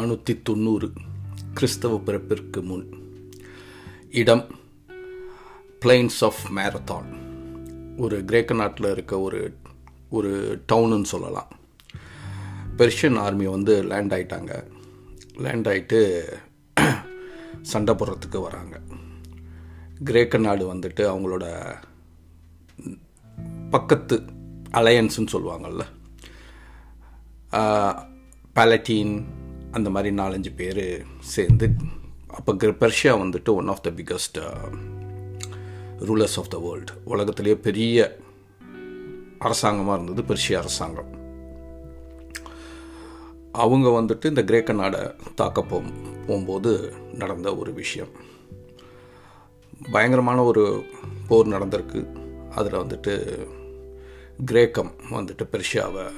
நானூற்றி தொண்ணூறு கிறிஸ்தவ பிறப்பிற்கு முன். இடம் பிளைன்ஸ் ஆஃப் மேரத்தான் ஒரு கிரேக்க நாட்டில் இருக்க ஒரு ஒரு டவுனுன்னு சொல்லலாம். பெர்ஷியன் ஆர்மி வந்து லேண்ட் ஆயிட்டாங்க. லேண்ட் ஆகிட்டு சண்டை போடுறதுக்கு வராங்க. கிரேக்க நாடு வந்துட்டு அவங்களோட பக்கத்து அலையன்ஸுன்னு சொல்லுவாங்கள்ல பேலட்டீன் அந்த மாதிரி நாலஞ்சு பேர் சேர்ந்து அப்போ பெர்ஷியா வந்துட்டு one of the biggest rulers of the world உலகத்திலேயே பெரிய அரசாங்கமாக இருந்தது பெர்ஷிய அரசாங்கம். அவங்க வந்துட்டு இந்த கிரேக்க நாடை தாக்க போ போகும்போது நடந்த ஒரு விஷயம். பயங்கரமான ஒரு போர் நடந்திருக்கு. அதில் வந்துட்டு கிரேக்கம் வந்துட்டு பெர்ஷியாவை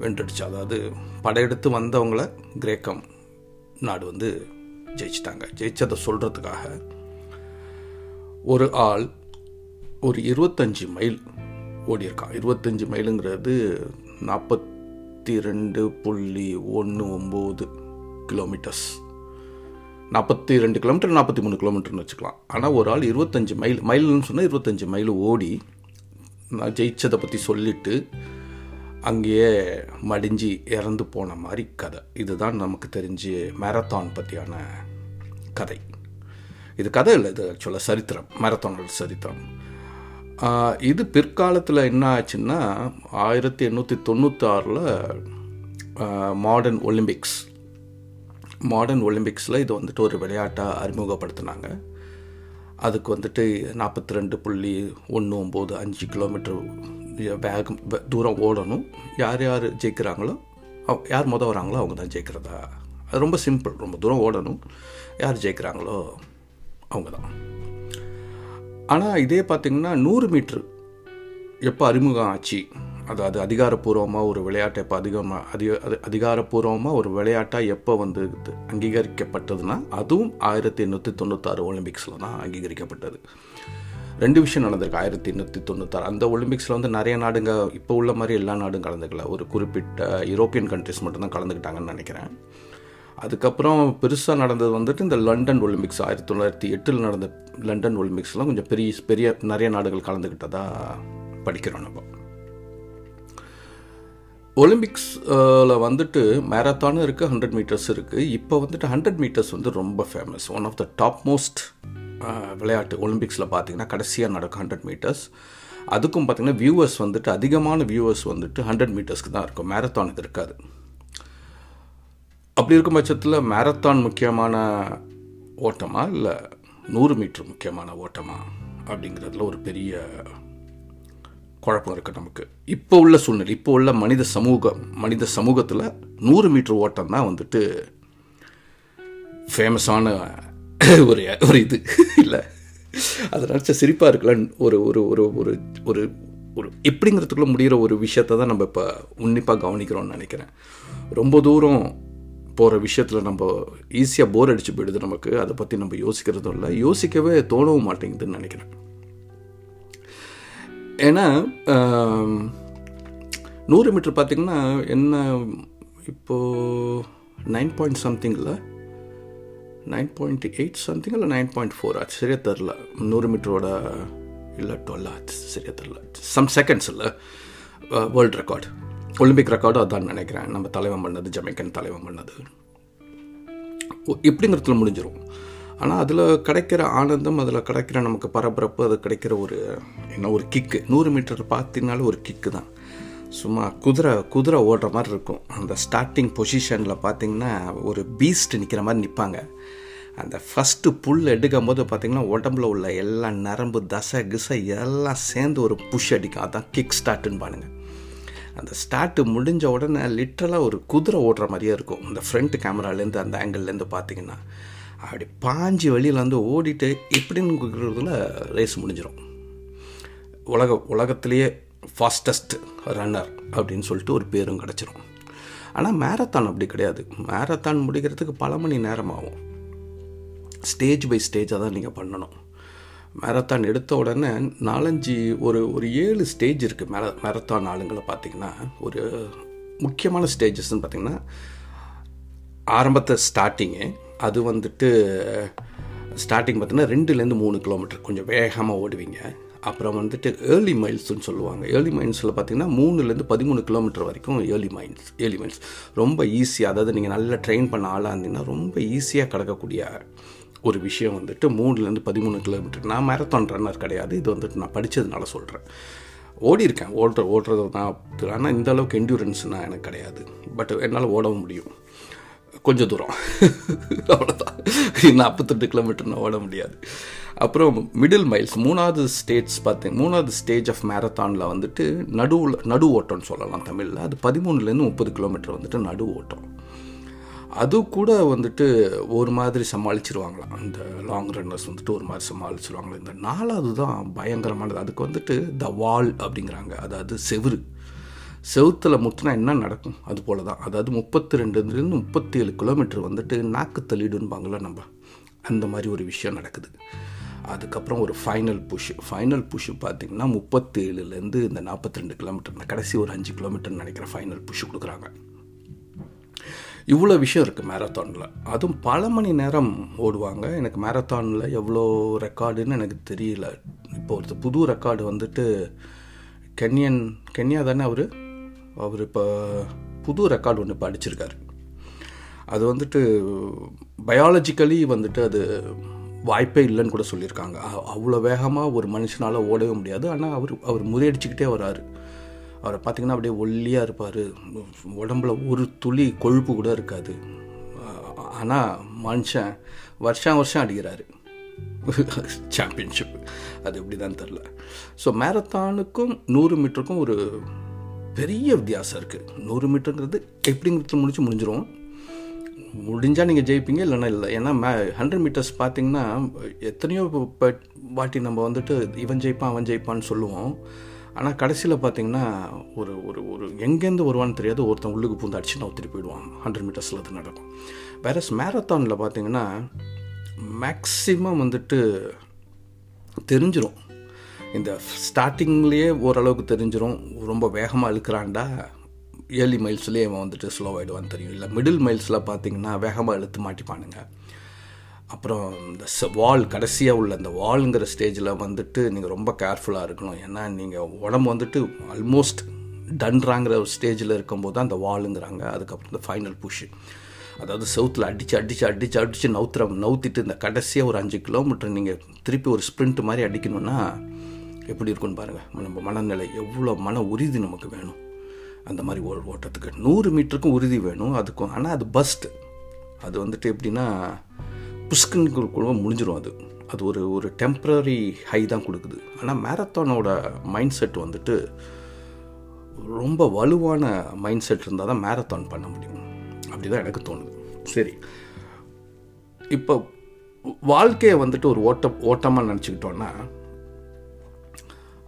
வென்றுடுச்சு. அதாவது படையெடுத்து வந்தவங்கள கிரேக்கம் நாடு வந்து ஜெயிச்சிட்டாங்க. ஜெயிச்சதை சொல்கிறதுக்காக ஒரு ஆள் ஒரு இருபத்தஞ்சி மைல் ஓடியிருக்கான். இருபத்தஞ்சி மைலுங்கிறது நாற்பத்தி ரெண்டு புள்ளி ஒன்று ஒம்பது கிலோமீட்டர்ஸ். நாற்பத்தி ரெண்டு கிலோமீட்டர் நாற்பத்தி மூணு கிலோமீட்டர்னு வச்சுக்கலாம். ஆனால் ஒரு ஆள் இருபத்தஞ்சி மைல் மைல்னு சொன்னால் இருபத்தஞ்சி மைல் ஓடி நான் ஜெயிச்சதை பற்றி சொல்லிவிட்டு அங்கேயே மடிஞ்சு இறந்து போன மாதிரி கதை. இதுதான் நமக்கு தெரிஞ்சு மேரத்தான் பற்றியான கதை. இது கதை இல்லை இது ஆக்சுவலாக சரித்திரம் மேரத்தானோட சரித்திரம். இது பிற்காலத்தில் என்ன ஆச்சுன்னா ஆயிரத்தி எண்ணூற்றி தொண்ணூத்தாறில் மாடர்ன் ஒலிம்பிக்ஸ் மாடர்ன் ஒலிம்பிக்ஸில் இது வந்துட்டு ஒரு விளையாட்டாக அறிமுகப்படுத்தினாங்க. அதுக்கு வந்துட்டு நாற்பத்தி ரெண்டு புள்ளி ஒன்று ஒம்பது அஞ்சு கிலோமீட்டர் வேகம் தூரம் ஓடணும். யார் யார் ஜெயிக்கிறாங்களோ யார் மொதல் வராங்களோ அவங்க தான் ஜெயிக்கிறதா? அது ரொம்ப சிம்பிள் ரொம்ப தூரம் ஓடணும். யார் ஜெயிக்கிறாங்களோ அவங்க தான். ஆனால் இதே பார்த்திங்கன்னா நூறு மீட்ரு. எப்போ அறிமுகம் ஆச்சு? அதாவது அதிகாரப்பூர்வமாக ஒரு விளையாட்டை எப்போ அதிகமாக அதிக அதிகாரப்பூர்வமாக ஒரு விளையாட்டாக எப்போ வந்து அங்கீகரிக்கப்பட்டதுன்னா அதுவும் ஆயிரத்தி எண்ணூற்றி தொண்ணூத்தாறு ஒலிம்பிக்ஸில் தான் அங்கீகரிக்கப்பட்டது. ரெண்டு விஷயம் நடந்திருக்கு. ஆயிரத்தி எண்ணூற்றி தொண்ணூத்தாறு. அந்த ஒலிம்பிக்ஸில் வந்து நிறைய நாடுங்க இப்போ உள்ள மாதிரி எல்லா நாடும் கலந்துக்கல. ஒரு குறிப்பிட்ட யூரோப்பியன் கண்ட்ரிஸ் மட்டும்தான் கலந்துக்கிட்டாங்கன்னு நினைக்கிறேன். அதுக்கப்புறம் பெருசாக நடந்தது வந்துட்டு இந்த லண்டன் ஒலிம்பிக்ஸ் ஆயிரத்தி தொள்ளாயிரத்தி எட்டில் நடந்த லண்டன் ஒலிம்பிக்ஸ்லாம் கொஞ்சம் பெரிய பெரிய நிறைய நாடுகள் கலந்துக்கிட்டதாக படிக்கிறோம் நம்ம. ஒலிம்பிக்ஸில் வந்துட்டு மேரத்தானும் இருக்குது ஹண்ட்ரட் மீட்டர்ஸ் இருக்குது இப்போ வந்துட்டு ஹண்ட்ரட் மீட்டர்ஸ் வந்து ரொம்ப famous one of the top most விளையாட்டு ஒலிம்பிக்ஸில் பார்த்தீங்கன்னா கடைசியாக நடக்கும் ஹண்ட்ரட் மீட்டர்ஸ் அதுக்கும் பார்த்திங்கன்னா வியூவர்ஸ் வந்துட்டு அதிகமான வியூவர்ஸ் வந்துட்டு ஹண்ட்ரட் மீட்டர்ஸ்க்கு தான் இருக்கும். மேரத்தான் இது இருக்காது. அப்படி இருக்கும் பட்சத்தில் மேரத்தான் முக்கியமான ஓட்டமா இல்லை நூறு மீட்டர் முக்கியமான ஓட்டமா அப்படிங்கிறதுல ஒரு பெரிய குழப்பம் இருக்குது நமக்கு. இப்போ உள்ள சூழ்நிலை இப்போ உள்ள மனித சமூகம் மனித சமூகத்தில் நூறு மீட்டர் ஓட்டம் தான் வந்துட்டு ஃபேமஸான ஒரு ஒரு இது. இல்லை. அதை நினச்ச சிரிப்பாக இருக்கலாம். ஒரு ஒரு ஒரு ஒரு ஒரு ஒரு எப்படிங்கிறதுக்குள்ள முடிகிற ஒரு விஷயத்த தான் நம்ம இப்போ உன்னிப்பாக கவனிக்கிறோம்னு நினைக்கிறேன். ரொம்ப தூரம் போகிற விஷயத்தில் நம்ம ஈஸியாக போர் அடித்து போயிடுது நமக்கு. அதை பற்றி நம்ம யோசிக்கிறதும் இல்லை. யோசிக்கவே தோணவும் மாட்டேங்குதுன்னு நினைக்கிறேன். ஏன்னா நூறு மீட்டர் பார்த்திங்கன்னா என்ன இப்போது நைன் பாயிண்ட் சம்திங்கில் நைன் பாயிண்ட் எயிட் சம்திங் இல்லை நைன் பாயிண்ட் ஃபோர் ஆச்சு? சரியாக தெரில நூறு மீட்டரோட இல்லை டுவெல் ஆச்சு. சரியாக தெரில சம் செகண்ட்ஸ் இல்லை. வேர்ல்டு ரெக்கார்டு ஒலிம்பிக் ரெக்கார்டு அதான் நினைக்கிறேன். நம்ம தலைவன் பண்ணது ஜமைக்கன் தலைவன் பண்ணது. இப்படிங்கிறதுல முடிஞ்சிடும் ஆனால் அதில் கிடைக்கிற ஆனந்தம் அதில் கிடைக்கிற நமக்கு பரபரப்பு அது கிடைக்கிற ஒரு என்ன ஒரு கிக்கு நூறு மீட்டர் பார்த்தீங்கனாலும் ஒரு கிக்கு தான். சும்மா குதிரை குதிரை ஓடுற மாதிரி இருக்கும். அந்த ஸ்டார்டிங் பொசிஷனில் பார்த்தீங்கன்னா ஒரு பீஸ்ட் நிற்கிற மாதிரி நிற்பாங்க அந்த ஃபஸ்ட்டு புல் எடுக்கும் போது பார்த்திங்கன்னா உடம்புல உள்ள எல்லா நரம்பு தசை கிசை எல்லாம் சேர்ந்து ஒரு புஷ் அடிக்கும். அதான் கிக் ஸ்டார்ட்டுன்னு பாருங்கள் அந்த ஸ்டார்ட்டு முடிஞ்ச உடனே லிட்ரலாக ஒரு குதிரை ஓடுற மாதிரியே இருக்கும். இந்த ஃப்ரண்ட் கேமராலேருந்து அந்த ஆங்கிள்லேருந்து பார்த்தீங்கன்னா அப்படி பாஞ்சு வெளியில் வந்து ஓடிட்டு இப்படிங்கிறதுல ரேஸ் முடிஞ்சிடும் உலக உலகத்திலேயே ஃபாஸ்டஸ்ட் ரன்னர் அப்படின்னு சொல்லிட்டு ஒரு பேரும் கிடச்சிரும். ஆனால் மேரத்தான் அப்படி கிடையாது. மேரத்தான் முடிக்கிறதுக்கு பல மணி நேரம் ஆகும் ஸ்டேஜ் பை ஸ்டேஜாக தான் நீங்கள் பண்ணணும். மேரத்தான் எடுத்த உடனே நாலஞ்சு ஒரு ஒரு ஏழு ஸ்டேஜ் இருக்குது மேர மேரத்தான் ஆளுங்களை பார்த்தீங்கன்னா ஒரு முக்கியமான ஸ்டேஜஸ்ன்னு பார்த்தீங்கன்னா ஆரம்பத்தை ஸ்டார்டிங்கு அது வந்துட்டு ஸ்டார்டிங் பார்த்தீங்கன்னா ரெண்டுலேருந்து மூணு கிலோமீட்டர் கொஞ்சம் வேகமாக ஓடுவீங்க. அப்புறம் வந்துட்டு ஏர்லி மைல்ஸ்னு சொல்லுவாங்க. ஏர்லி மைல்ஸில் பார்த்தீங்கன்னா மூணுலேருந்து பதிமூணு கிலோமீட்டர் வரைக்கும் ஏர்லி மைல்ஸ் ஏர்லி மைல்ஸ் ரொம்ப ஈஸியாக அதாவது நீங்கள் நல்லா ட்ரெயின் பண்ண ஆளாக இருந்தீங்கன்னா ரொம்ப ஈஸியாக கிடக்கக்கூடிய ஒரு விஷயம் வந்துட்டு மூணுலேருந்து பதிமூணு கிலோமீட்டர் நான் மேரத்தான் ரன்னர் கிடையாது. இது வந்துட்டு நான் படித்ததுனால சொல்கிறேன் ஓடி இருக்கேன் ஓடுற ஓடுறது தான் ஆனால் இந்த அளவுக்கு என்டூரன்ஸ்னால் எனக்கு கிடையாது. பட் என்னால் ஓடவும் முடியும். கொஞ்சம் தூரம். அவ்வளோதான் நாற்பத்தெட்டு கிலோமீட்டர்னு ஓட முடியாது. அப்புறம் மிடில் மைல்ஸ் மூணாவது ஸ்டேட்ஸ் பார்த்தீங்க மூணாவது ஸ்டேஜ் ஆஃப் மேரத்தானில் வந்துட்டு நடுவில் நடு ஓட்டம்னு சொல்லலாம் தமிழில். அது பதிமூணுலேருந்து முப்பது கிலோமீட்டர் வந்துட்டு நடு ஓட்டம் அது கூட வந்துட்டு ஒரு மாதிரி சமாளிச்சிருவாங்களாம். அந்த லாங் ரன்னர்ஸ் வந்துட்டு ஒரு மாதிரி சமாளிச்சிருவாங்களா இந்த நாலாவது தான் பயங்கரமானது. அதுக்கு வந்துட்டு த வால் அப்படிங்கிறாங்க. அதாவது செவுரு. செவுத்தில் முத்துனா என்ன நடக்கும்? அது போல தான் அதாவது முப்பத்தி ரெண்டுலேருந்து முப்பத்தி ஏழு கிலோமீட்டர் வந்துட்டு நாக்கு தள்ளிடுன்பாங்கள நம்ம. அந்த மாதிரி ஒரு விஷயம் நடக்குது. அதுக்கப்புறம் ஒரு ஃபைனல் புஷ் ஃபைனல் புஷ் பார்த்திங்கன்னா முப்பத்தேழுலேருந்து இந்த நாற்பத்தி ரெண்டு கிலோமீட்டர் கடைசி ஒரு அஞ்சு கிலோமீட்டர் நினைக்கிற ஃபைனல் புஷ் கொடுக்குறாங்க. இவ்வளோ விஷயம் இருக்குது மேரத்தானில் அதுவும் பல மணி நேரம் ஓடுவாங்க. எனக்கு மேரத்தானில் எவ்வளோ ரெக்கார்டுன்னு எனக்கு தெரியல. இப்போ ஒருத்தர் புது ரெக்கார்டு வந்துட்டு கென்யன் கென்யா தானே அவர்? அவர் இப்போ புது ரெக்கார்டு ஒன்று இப்போ அடிச்சிருக்காரு அது வந்துட்டு பயாலஜிக்கலி வந்துட்டு அது வாய்ப்பே இல்லைன்னு கூட சொல்லியிருக்காங்க. அவ்வளோ வேகமாக ஒரு மனுஷனால் ஓடவே முடியாது. ஆனால் அவர் அவர் முறியடிச்சுக்கிட்டே வராரு. அவரை பார்த்திங்கன்னா அப்படியே ஒல்லியாக இருப்பார். உடம்புல ஒரு துளி கொழுப்பு கூட இருக்காது. ஆனால் மனுஷன் வருஷம் வருஷம் அடிக்கிறாரு. சாம்பியன்ஷிப் அது எப்படி தான் தெரில ஸோ மேரத்தானுக்கும் நூறு மீட்டருக்கும் ஒரு பெரிய வித்தியாசம் இருக்குது நூறு மீட்டருங்கிறது எப்படிங்கிறது முடிச்சு முடிஞ்சிடும் முடிஞ்சால் நீங்கள் ஜெயிப்பீங்க இல்லைன்னா இல்லை. ஏன்னா மே ஹண்ட்ரட் மீட்டர்ஸ் பார்த்தீங்கன்னா எத்தனையோ இப்போ வாட்டி நம்ம வந்துட்டு இவன் ஜெயிப்பான் அவன் ஜெயிப்பான்னு சொல்லுவோம். ஆனால் கடைசியில் பார்த்தீங்கன்னா ஒரு ஒரு ஒரு எங்கேருந்து வருவான்னு தெரியாது. ஒருத்தன் உள்ளுக்கு பூந்து அடிச்சு நான் திருப்பி போயிடுவான். ஹண்ட்ரட் மீட்டர்ஸில் அது நடக்கும். வேறஸ் மேரத்தானில் பார்த்தீங்கன்னா மேக்ஸிமம் வந்துட்டு தெரிஞ்சிடும் இந்த ஸ்டார்டிங்லேயே ஓரளவுக்கு தெரிஞ்சிடும் ரொம்ப வேகமாக இழுக்கிறான்டா ஏர்லி மைல்ஸ்லேயே அவன் வந்துட்டு ஸ்லோவாகிடுவான்னு தெரியும். இல்லை மிடில் மைல்ஸில் பார்த்தீங்கன்னா வேகமாக இழுத்து மாட்டிப்பானுங்க. அப்புறம் இந்த வால் கடைசியாக உள்ள அந்த வால்ங்கிற ஸ்டேஜில் வந்துட்டு நீங்கள் ரொம்ப கேர்ஃபுல்லாக இருக்கணும். ஏன்னா நீங்கள் உடம்பு வந்துட்டு ஆல்மோஸ்ட் டன்றாங்கிற ஒரு ஸ்டேஜில் இருக்கும்போது தான் அந்த வாலுங்கிறாங்க அதுக்கப்புறம் இந்த ஃபைனல் புஷ்ஷு அதாவது சவுத்தில் அடித்து அடித்து அடித்து அடித்து நவுத்துற நவுத்திட்டு இந்த கடைசியாக ஒரு அஞ்சு கிலோமீட்டர் நீங்கள் திருப்பி ஒரு ஸ்ப்ரிண்ட் மாதிரி அடிக்கணும்னா எப்படி இருக்குன்னு பாருங்கள் நம்ம மனநிலை எவ்வளோ மன உறுதி நமக்கு வேணும். அந்த மாதிரி ஓ ஓட்டத்துக்கு. நூறு மீட்டருக்கும் உறுதி வேணும். அதுக்கும் ஆனால் அது பஸ்ட்டு அது வந்துட்டு எப்படின்னா புஷ்குன்னு முடிஞ்சிடும் அது. அது ஒரு ஒரு டெம்ப்ரரி ஹை தான் கொடுக்குது. ஆனால் மேரத்தானோட மைண்ட் செட் வந்துட்டு ரொம்ப வலுவான மைண்ட் செட் இருந்தால் தான் மேரத்தான் பண்ண முடியும். அப்படி தான் எனக்கு தோணுது. சரி. இப்போ வாழ்க்கையை வந்துட்டு ஒரு ஓட்ட ஓட்டமாக நினச்சிக்கிட்டோன்னா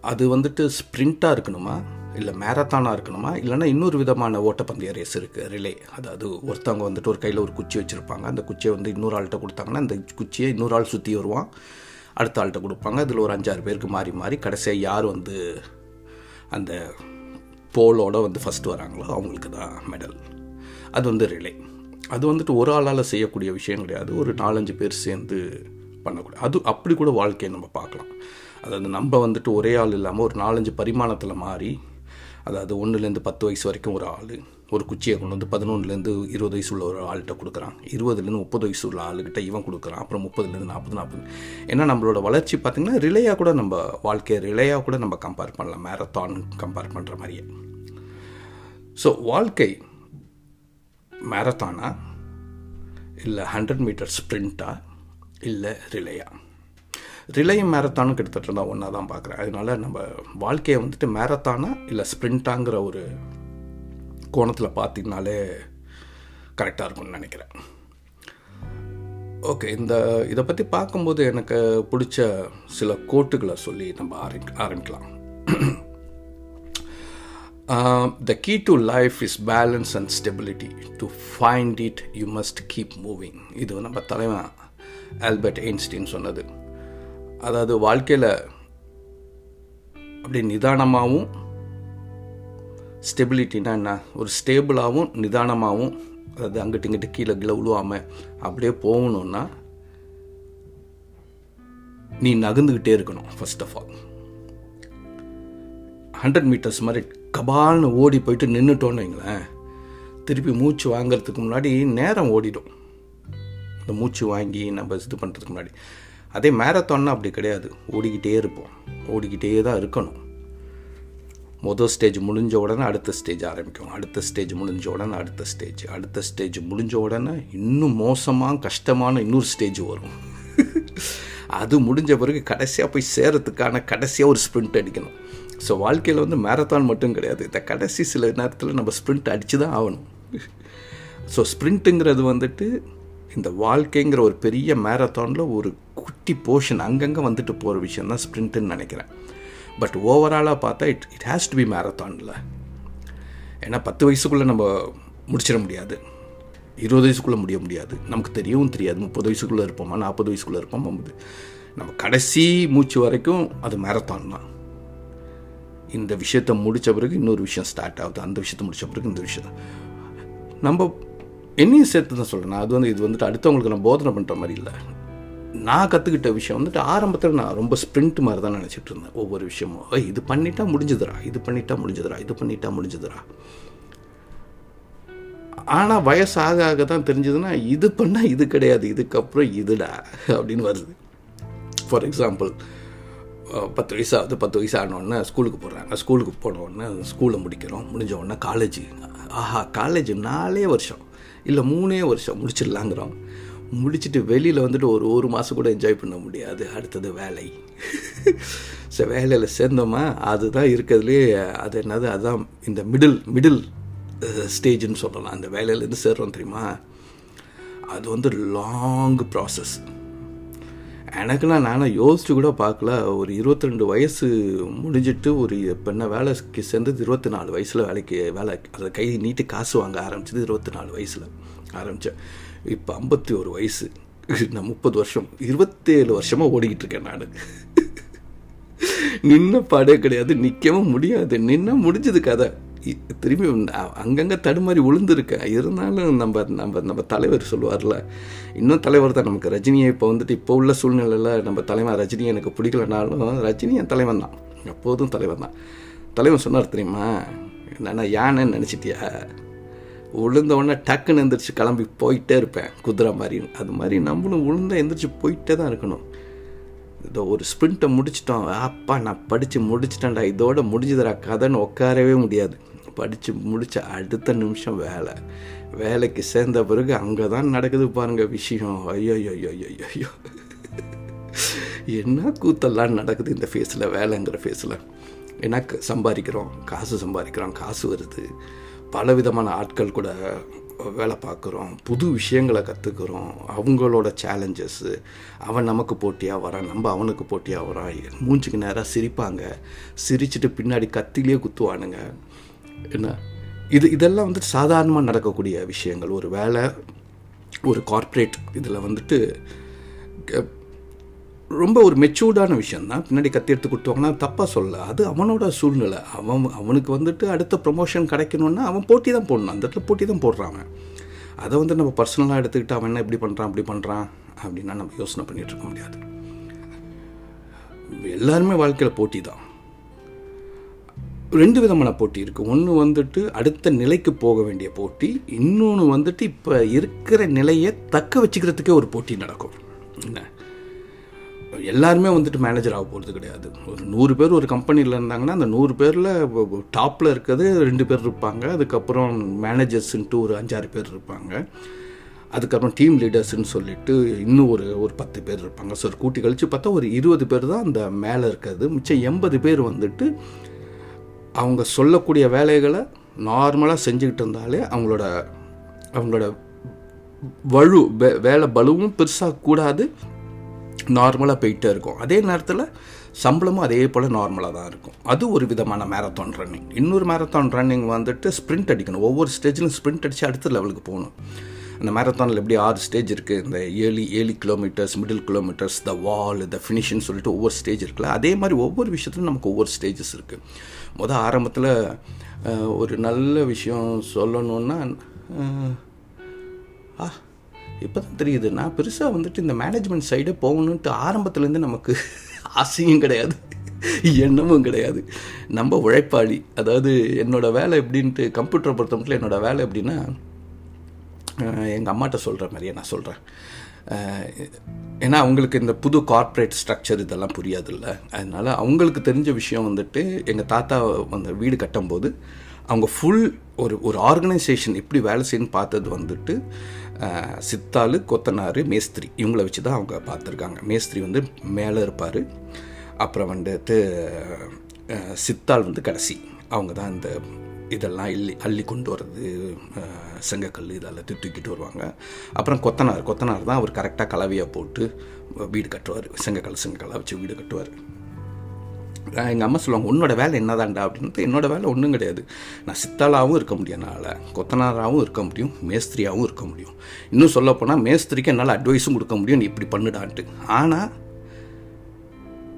அது வந்துட்டு ஸ்ப்ரிண்ட்டாக இருக்கணுமா? இல்லை மேரத்தானாக இருக்கணுமா? இல்லைனா இன்னொரு விதமான ஓட்டப்பந்தய ரேஸ் இருக்குது ரிலே அதாவது ஒருத்தவங்க வந்துட்டு ஒரு கையில் ஒரு குச்சி வச்சுருப்பாங்க. அந்த குச்சியை வந்து இன்னொரு ஆள்கிட்ட கொடுத்தாங்கன்னா அந்த குச்சியை இன்னொரு ஆள் சுற்றி வருவான். அடுத்த ஆள்கிட்ட கொடுப்பாங்க. அதில் ஒரு அஞ்சாறு பேருக்கு மாறி மாறி கடைசியாக யார் வந்து அந்த போலோட வந்து ஃபஸ்ட்டு வராங்களோ அவங்களுக்கு தான் மெடல் அது வந்து ரிலே அது வந்துட்டு ஒரு ஆளால் செய்யக்கூடிய விஷயம் கிடையாது. ஒரு நாலஞ்சு பேர் சேர்ந்து பண்ணக்கூடிய அது அப்படி கூட வாழ்க்கையை நம்ம பார்க்கலாம். அதாவது நம்ம வந்துட்டு ஒரே ஆள் இல்லாமல் ஒரு நாலஞ்சு பரிமாணத்தில் மாறி அதாவது ஒன்றுலேருந்து பத்து வயசு வரைக்கும் ஒரு ஆள். ஒரு குச்சியை கொண்டு வந்து பதினொன்றுலேருந்து இருபது வயசு உள்ள ஒரு ஆள்கிட்ட கொடுக்குறான் இருபதுலேருந்து முப்பது வயசு உள்ள ஆளுகிட்ட இவன் கொடுக்குறான். அப்புறம் முப்பதுலேருந்து நாற்பது நாற்பது. ஏன்னா நம்மளோட வளர்ச்சி பார்த்திங்கன்னா ரிலேயாக கூட நம்ம வாழ்க்கையை ரிலேயாக கூட நம்ம கம்பேர் பண்ணலாம். மேரத்தான் கம்பேர் பண்ணுற மாதிரியே. ஸோ வாழ்க்கை மேரத்தானா இல்லை ஹண்ட்ரட் மீட்டர் ஸ்ப்ரிண்ட்டா இல்லை ரிலேயா? ரிலேயும் மேரத்தானும் கிட்டத்தட்ட தான் ஒன்றா தான் பார்க்குறேன் அதனால நம்ம வாழ்க்கையை வந்துட்டு மேரத்தானா இல்லை ஸ்ப்ரிண்ட்டாங்கிற ஒரு கோணத்தில் பார்த்தீங்கனாலே கரெக்டாக இருக்கும்னு நினைக்கிறேன். ஓகே இந்த இதை பற்றி பார்க்கும்போது எனக்கு பிடிச்ச சில கோட்டுகளை சொல்லி நம்ம ஆரம்பி ஆரம்பிக்கலாம். The key to life is balance and stability to find it you must keep moving இது நம்ம தலைவன் ஆல்பர்ட் ஐன்ஸ்டீன் சொன்னது. அதாவது வாழ்க்கையில் அப்படி நிதானமாகவும் ஸ்டெபிலிட்டினா என்ன? ஒரு ஸ்டேபிளாகவும் நிதானமாகவும் அதாவது அங்கிட்டு இங்கிட்டு கீழே கீழே விழுவாமல் அப்படியே போகணுன்னா நீ நகர்ந்துக்கிட்டே இருக்கணும் first of all hundred meters மாதிரி கபால்னு ஓடி போயிட்டு நின்றுட்டோன்னு வைங்களேன் திருப்பி மூச்சு வாங்குறதுக்கு முன்னாடி நேரம் ஓடிடும். இந்த மூச்சு வாங்கி நம்ம இது பண்ணுறதுக்கு முன்னாடி. அதே மேரத்தான்னா அப்படி கிடையாது. ஓடிக்கிட்டே இருப்போம். ஓடிக்கிட்டே தான் இருக்கணும். மொதல் ஸ்டேஜ் முடிஞ்ச உடனே அடுத்த ஸ்டேஜ் ஆரம்பிக்கும். அடுத்த ஸ்டேஜ் முடிஞ்ச உடனே அடுத்த ஸ்டேஜ் அடுத்த ஸ்டேஜ் முடிஞ்ச உடனே இன்னும் மோசமாக கஷ்டமான இன்னொரு ஸ்டேஜ் வரும். அது முடிஞ்ச பிறகு கடைசியாக போய் சேரத்துக்கான கடைசியாக ஒரு ஸ்ப்ரிண்ட் அடிக்கணும். ஸோ வாழ்க்கையில் வந்து மேரத்தான் மட்டும் கிடையாது. இந்த கடைசி சில நேரத்தில் நம்ம ஸ்ப்ரிண்ட் அடித்து தான் ஆகணும். ஸோ ஸ்ப்ரிண்ட்டுங்கிறது வந்துட்டு இந்த வாழ்க்கைங்கிற ஒரு பெரிய மேரத்தானில் ஒரு குட்டி போர்ஷன் அங்கங்கே வந்துட்டு போகிற விஷயம் தான் ஸ்ப்ரிண்ட்டுன்னு நினைக்கிறேன். பட் ஓவராலாக பார்த்தா it it has to be மேரத்தானில் ஏன்னா பத்து வயசுக்குள்ளே நம்ம முடிச்சிட முடியாது. இருபது வயசுக்குள்ளே முடிய முடியாது. நமக்கு தெரியவும் தெரியாது. முப்பது வயசுக்குள்ளே இருப்போமா நாற்பது வயசுக்குள்ளே இருப்போமா நம்ம கடைசி மூச்சு வரைக்கும் அது மேரத்தான் தான். இந்த விஷயத்தை முடித்த பிறகு இன்னொரு விஷயம் ஸ்டார்ட் ஆகுது. அந்த விஷயத்தை முடித்த பிறகு இந்த விஷயம். நம்ம என்னையும் சேர்த்து தான் சொல்கிறேன் அது வந்து இது வந்துட்டு அடுத்தவங்களுக்கு நான் போதனை பண்ணுற மாதிரி இல்லை. நான் கற்றுக்கிட்ட விஷயம் வந்துட்டு ஆரம்பத்தில் நான் ரொம்ப ஸ்ப்ரிண்ட் மாதிரி தான் நினச்சிட்டு இருந்தேன். ஒவ்வொரு விஷயமும். ஏய் இது பண்ணிட்டா முடிஞ்சுதுரா இது பண்ணிட்டா முடிஞ்சுதுரா இது பண்ணிட்டா முடிஞ்சுதுரா ஆனால் வயசு ஆக ஆக தான் தெரிஞ்சதுன்னா இது பண்ணால் இது கிடையாது. இதுக்கப்புறம் இதுடா. அப்படின்னு வருது. ஃபார் எக்ஸாம்பிள் பத்து வயசாகுது பத்து வயசு ஆனோடனே ஸ்கூலுக்கு போடுறாங்க ஸ்கூலுக்கு போன ஸ்கூலை முடிக்கிறோம். முடிஞ்ச உடனே காலேஜ் ஆஹா காலேஜ் நாலே வருஷம். இல்லை மூணே வருஷம் முடிச்சிடலாங்கிறோம். முடிச்சுட்டு வெளியில் வந்துட்டு ஒரு ஒரு மாதம் கூட என்ஜாய் பண்ண முடியாது. அடுத்தது வேலை. ஸோ வேலையில் சேர்ந்தோமா அதுதான் இருக்கிறதுலே அது என்னது அதுதான் இந்த மிடில் மிடில் ஸ்டேஜ்னு சொல்லலாம். அந்த வேலையிலேருந்து சேர்றோம் தெரியுமா? அது வந்து லாங் ப்ராசஸ் எனக்குலாம் நானும் யோசிச்சு கூட பார்க்கல. ஒரு இருபத்தி ரெண்டு வயசு முடிஞ்சிட்டு ஒரு பெண்ணை வேலைக்கு சேர்ந்தது இருபத்தி நாலு வயசில் வேலைக்கு வேலை அதை கை நீட்டி காசு வாங்க ஆரம்பிச்சது இருபத்தி நாலு வயசில் ஆரம்பித்தேன் இப்போ ஐம்பத்தி ஒரு வயசு. நான் முப்பது வருஷம். இருபத்தேழு வருஷமாக ஓடிக்கிட்டு இருக்கேன் நான். நின்ன பாடே கிடையாது. நிற்கவும் முடியாது. நின்னா முடிஞ்சது கதை. திரும்பி அங்கங்கே தடுமாறி விழுந்திருக்கேன் இருந்தாலும் நம்ம நம்ம நம்ம தலைவர் சொல்லுவார்ல இன்னும் தலைவர் தான் நமக்கு. ரஜினியை இப்போ வந்துட்டு இப்போ உள்ள சூழ்நிலையில் நம்ம தலைவன் ரஜினி எனக்கு பிடிக்கலனாலும் ரஜினி என் தலைவன் தான். எப்போதும் தலைவன் தான். தலைவன் சொன்னார் தெரியுமா? என்னென்னா யானைன்னு நினச்சிட்டியா? உளுந்த உடனே டக்குன்னு எந்திரிச்சு கிளம்பி போயிட்டே இருப்பேன். குதிரை மாதிரி அது மாதிரி நம்மளும் விழுந்தா எந்திரிச்சு போயிட்டே தான் இருக்கணும். இதோ ஒரு ஸ்ப்ரிண்ட்டை முடிச்சிட்டோம். அப்பா நான் படித்து முடிச்சிட்டேன்டா. இதோட முடிஞ்சதுடா. கதைன்னு உட்காரவே முடியாது. படித்து முடித்த அடுத்த நிமிஷம் வேலை. வேலைக்கு சேர்ந்த பிறகு அங்கே தான் நடக்குது பாருங்கள் விஷயம். ஐயோ ஐயோ ஐயோ ஐயோ என்ன கூத்தெல்லாம் நடக்குது இந்த ஃபேஸில் வேலைங்கிற ஃபேஸில் எனக்கு சம்பாதிக்கிறோம். காசு சம்பாதிக்கிறோம். காசு வருது. பல விதமான ஆட்கள் கூட வேலை பார்க்குறோம். புது விஷயங்களை கற்றுக்குறோம் அவங்களோட சேலஞ்சஸ்ஸு அவன் நமக்கு போட்டியாக வரான் நம்ம அவனுக்கு போட்டியாக வரான். மூஞ்சுக்கு நேராக சிரிப்பாங்க. சிரிச்சுட்டு பின்னாடி கத்திலே குத்துவானுங்க. என்ன? இது இதெல்லாம் வந்துட்டு சாதாரணமாக நடக்கக்கூடிய விஷயங்கள். ஒரு வேலை ஒரு கார்ப்பரேட் இதில் வந்துட்டு ரொம்ப ஒரு மெச்சூர்டான விஷயந்தான். பின்னாடி கத்தி எடுத்து கொடுத்தவங்கன்னா தப்பாக சொல்ல அது அவனோட சூழ்நிலை. அவன் அவனுக்கு வந்துட்டு அடுத்த ப்ரொமோஷன் கிடைக்கணுன்னா அவன் போட்டி தான் போடணும். அந்த இடத்துல போட்டி தான் போடுறான் அதை வந்து நம்ம பர்சனலாக எடுத்துக்கிட்டு அவன் என்ன இப்படி பண்ணுறான் அப்படி பண்ணுறான் அப்படின்னா நம்ம யோசனை பண்ணிகிட்டு இருக்க முடியாது. எல்லாருமே வாழ்க்கையில் போட்டி தான். ரெண்டு விதமான போட்டி இருக்குது ஒன்று வந்துட்டு அடுத்த நிலைக்கு போக வேண்டிய போட்டி. இன்னொன்று வந்துட்டு இப்போ இருக்கிற நிலையை தக்க வச்சுக்கிறதுக்கே ஒரு போட்டி நடக்கும். என்ன? எல்லாருமே வந்துட்டு மேனேஜர் ஆக போகிறது கிடையாது. ஒரு நூறு பேர் ஒரு கம்பெனியில் இருந்தாங்கன்னா அந்த நூறு பேரில் டாப்பில் இருக்கிறது ரெண்டு பேர் இருப்பாங்க. அதுக்கப்புறம் மேனேஜர்ஸ்ன்ட்டு ஒரு அஞ்சாறு பேர் இருப்பாங்க. அதுக்கப்புறம் டீம் லீடர்ஸ்ன்னு சொல்லிட்டு இன்னும் ஒரு ஒரு பத்து பேர் இருப்பாங்க. ஸோ ஒரு கூட்டி கழித்து பார்த்தா ஒரு இருபது பேர் தான் அந்த மேலே இருக்கிறது. மிச்சம் எண்பது பேர் வந்துட்டு அவங்க சொல்லக்கூடிய வேலைகளை நார்மலாக செஞ்சுக்கிட்டு இருந்தாலே அவங்களோட அவங்களோட வலு வேலை பலுவும் பெருசாக கூடாது. நார்மலாக போயிட்டே இருக்கும். அதே நேரத்தில் சம்பளமும் அதே போல் நார்மலாக தான் இருக்கும். அது ஒரு விதமான மேரத்தான் ரன்னிங் இன்னொரு மேரத்தான் ரன்னிங் வந்துட்டு ஸ்ப்ரிண்ட் அடிக்கணும். ஒவ்வொரு ஸ்டேஜிலும் ஸ்ப்ரிண்ட் அடித்து அடுத்த லெவலுக்கு போகணும். அந்த மேரத்தானில் எப்படி ஆறு ஸ்டேஜ் இருக்குது இந்த ஏழு ஏழு kilometres middle kilometres the wall the ஃபினிஷ்னு சொல்லிட்டு ஒவ்வொரு ஸ்டேஜ் இருக்குல்ல? அதே மாதிரி ஒவ்வொரு விஷயத்துலையும் நமக்கு ஒவ்வொரு ஸ்டேஜஸ் இருக்குது மொதல் ஆரம்பத்தில் ஒரு நல்ல விஷயம் சொல்லணுன்னா ஆ இப்போ தான் தெரியுது. நான் பெருசாக வந்துட்டு இந்த மேனேஜ்மெண்ட் சைடே போகணுன்ட்டு ஆரம்பத்துலேருந்து நமக்கு ஆசையும் கிடையாது. எண்ணமும் கிடையாது. நம்ம உழைப்பாளி. அதாவது என்னோடய வேலை எப்படின்ட்டு கம்ப்யூட்டரை பொறுத்த மட்டும் என்னோடய வேலை எப்படின்னா எங்கள் அம்மாட்ட சொல்கிற மாதிரியே நான் சொல்கிறேன் ஏன்னா அவங்களுக்கு இந்த புது கார்ப்பரேட் ஸ்ட்ரக்சர் இதெல்லாம் புரியாதுல்ல. அதனால் அவங்களுக்கு தெரிஞ்ச விஷயம் வந்துட்டு எங்கள் தாத்தா வந்து வீடு கட்டும்போது அவங்க ஃபுல் ஒரு ஒரு ஆர்கனைசேஷன் எப்படி வேலை செய்யணும்னு பார்த்தது வந்துட்டு சித்தாள் கொத்தனார் மேஸ்திரி. இவங்கள வச்சு தான் அவங்க பார்த்துருக்காங்க. மேஸ்திரி வந்து மேலே இருப்பார். அப்புறம் வந்துட்டு சித்தாள் வந்து கடைசி. அவங்க தான் இந்த இதெல்லாம் அள்ளி அள்ளி கொண்டு வர்றது செங்கக்கல் இதெல்லாம் தூக்கிட்டு வருவாங்க. அப்புறம் கொத்தனார். கொத்தனார் தான் அவர் கரெக்டாக கலவையாக போட்டு வீடு கட்டுவார். செங்கக்கல் செங்கக்கல்லாக வச்சு வீடு கட்டுவார். எங்கள் அம்மா சொல்லுவாங்க உன்னோட வேலை என்னதான்டா? அப்படின்ட்டு என்னோட வேலை ஒன்றும் கிடையாது. நான் சித்தாளாகவும் இருக்க முடியும் என்னால் கொத்தனாராகவும் இருக்க முடியும் மேஸ்திரியாகவும் இருக்க முடியும். இன்னும் சொல்லப்போனால் மேஸ்திரிக்கு என்னால் அட்வைஸும் கொடுக்க முடியும் நீ இப்படி பண்ணுடான்ட்டு. ஆனால்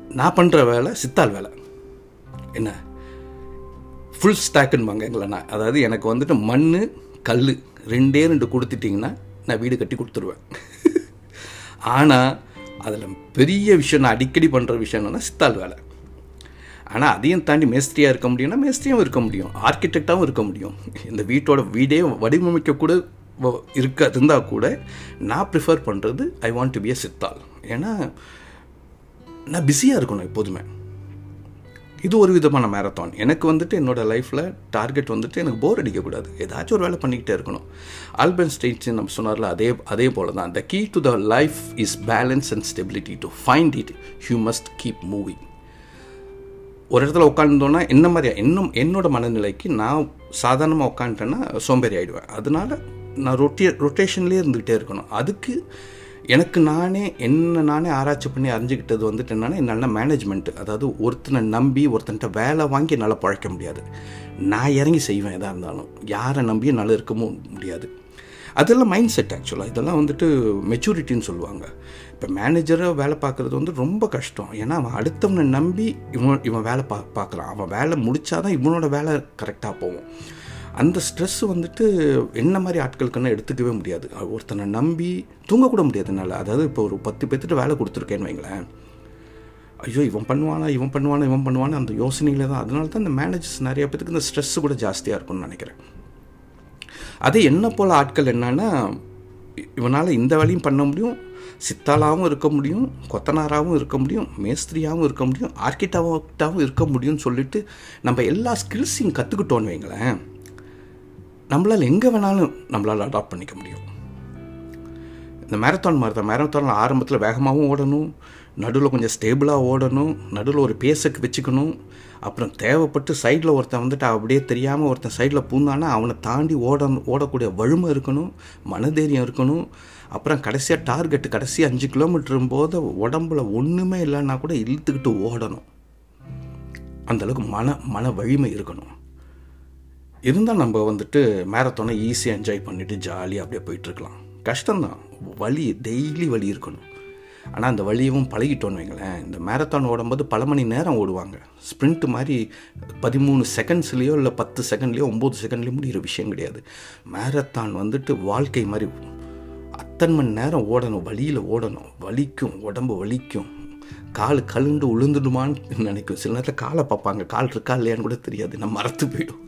நான் பண்ணுற வேலை சித்தாள் வேலை. என்ன? ஃபுல் ஸ்டாக்குன்பாங்க எங்களண்ணா அதாவது எனக்கு வந்துட்டு மண் கல் ரெண்டே ரெண்டு கொடுத்துட்டிங்கன்னா நான் வீடு கட்டி கொடுத்துருவேன். ஆனால் அதில் பெரிய விஷயம் நான் அடிக்கடி பண்ணுற விஷயம் என்னென்னா சித்தாள் வேலை. ஆனால் அதையும் தாண்டி மேஸ்திரியாக இருக்க முடியும்னா மேஸ்திரியும் இருக்க முடியும். ஆர்கிடெக்டாகவும் இருக்க முடியும். இந்த வீட்டோட வீடே வடிவமைக்க கூட இருக்க இருந்தால் கூட நான் ப்ரிஃபர் பண்ணுறது I want to be a சித்தாள். ஏன்னா நான் பிஸியாக இருக்கணும் எப்போதுமே. இது ஒரு விதமான மேரத்தான் எனக்கு வந்துட்டு என்னோடய லைஃப்பில் டார்கெட் வந்துட்டு எனக்கு போர் அடிக்கக்கூடாது. ஏதாச்சும் ஒரு வேலை பண்ணிக்கிட்டே இருக்கணும். ஆல்பன் ஸ்டேட்ஸ் நம்ம சொன்னார்ல அதே அதே போல தான் the key to the life is balance and stability to find it you must keep moving ஒரு இடத்துல உட்காந்துருந்தோன்னா என்ன மாதிரியா இன்னும் என்னோட மனநிலைக்கு நான் சாதாரணமாக உட்காந்துட்டேன்னா சோம்பேறி ஆகிடுவேன் அதனால நான் ரொட்டே ரொட்டேஷன்லேயே இருந்துக்கிட்டே இருக்கணும். அதுக்கு எனக்கு நானே என்ன நானே ஆராய்ச்சி பண்ணி அறிஞ்சிக்கிட்டது வந்துட்டு என்னென்னா என்னால் மேனேஜ்மெண்ட்டு அதாவது ஒருத்தனை நம்பி ஒருத்தன்ட்ட வேலை வாங்கி என்னால் பழைக்க முடியாது. நான் இறங்கி செய்வேன் எதாக இருந்தாலும். யாரை நம்பி என்னால் இருக்கவும் முடியாது. அதெல்லாம் மைண்ட் செட் ஆக்சுவலாக இதெல்லாம் வந்துட்டு மெச்சூரிட்டின்னு சொல்லுவாங்க. இப்போ மேனேஜராக வேலை பார்க்குறது வந்து ரொம்ப கஷ்டம். ஏன்னா அவன் அடுத்தவனை நம்பி இவன் இவன் வேலை பா பார்க்குறான் அவன் வேலை முடித்தாதான் இவனோட வேலை கரெக்டாக போகும். அந்த ஸ்ட்ரெஸ் வந்துட்டு என்ன மாதிரி ஆட்களுக்குன்னா எடுத்துக்கவே முடியாது. ஒருத்தனை நம்பி தூங்கக்கூட முடியாது என்னால். அதாவது இப்போ ஒரு பத்து பேர்த்துட்டு வேலை கொடுத்துருக்கேன்னு வைங்களேன். ஐயோ இவன் பண்ணுவானா இவன் பண்ணுவானா இவன் பண்ணுவானா அந்த யோசனையில் தான். அதனால தான் இந்த மேனேஜர்ஸ் நிறைய பேத்துக்கு இந்த ஸ்ட்ரெஸ் கூட ஜாஸ்தியாக இருக்கும்னு நினைக்கிறேன். அதே என்ன போல் ஆட்கள் என்னன்னா இவனால் இந்த வேலையும் பண்ண முடியும் சித்தாளாகவும் இருக்க முடியும் கொத்தனாராகவும் இருக்க முடியும் மேஸ்திரியாகவும் இருக்க முடியும் ஆர்கிட்டாவும் இருக்க முடியும்னு சொல்லிட்டு நம்ம எல்லா ஸ்கில்ஸையும் கற்றுக்கிட்டோன்னு வைங்களேன். நம்மளால் எங்கே வேணாலும் நம்மளால் அடாப்ட் பண்ணிக்க முடியும். இந்த மேரத்தான் மாதிரி தான். மேரத்தானில் ஆரம்பத்தில் வேகமாகவும் ஓடணும் நடுவில் கொஞ்சம் ஸ்டேபிளாக ஓடணும் நடுவில் ஒரு பேசக்கு வச்சுக்கணும் அப்புறம் தேவைப்பட்டு சைடில் ஒருத்தன் வந்துட்டு அப்படியே தெரியாமல் ஒருத்தன் சைடில் பூந்தானா அவனை தாண்டி ஓட ஓடக்கூடிய வலிமை இருக்கணும் மனதைரியம் இருக்கணும். அப்புறம் கடைசியாக டார்கெட்டு கடைசி அஞ்சு கிலோமீட்டரும் போது உடம்புல ஒன்றுமே இல்லைன்னா கூட இழுத்துக்கிட்டு ஓடணும். அந்தளவுக்கு மன மன வலிமை இருக்கணும். இருந்தால் நம்ம வந்துட்டு மேரத்தானை ஈஸியாக என்ஜாய் பண்ணிவிட்டு ஜாலியாக அப்படியே போயிட்டுருக்கலாம் கஷ்டம்தான். வலி டெய்லி வலி இருக்கணும். ஆனால் அந்த வழியவும் பழகிட்டோன்னு வைங்களேன். இந்த மேரத்தான் ஓடும்போது பல மணி நேரம் ஓடுவாங்க. ஸ்ப்ரிண்ட் மாதிரி பதிமூணு செகண்ட்ஸ்லேயோ இல்லை பத்து செகண்ட்லேயோ ஒம்பது செகண்ட்லேயோ முடிகிற விஷயம் கிடையாது. மேரத்தான் வந்துட்டு வாழ்க்கை மாதிரி அத்தனை மணி நேரம் ஓடணும். வழியில் ஓடணும். வலிக்கும் உடம்பு வலிக்கும். கால் கழுண்டு உளுந்துடுமான்னு நினைக்கும். சில நேரத்தில் காலை பார்ப்பாங்க. கால் இருக்கா இல்லையான்னு கூட தெரியாது. நம்ம மறத்து போயிடும்.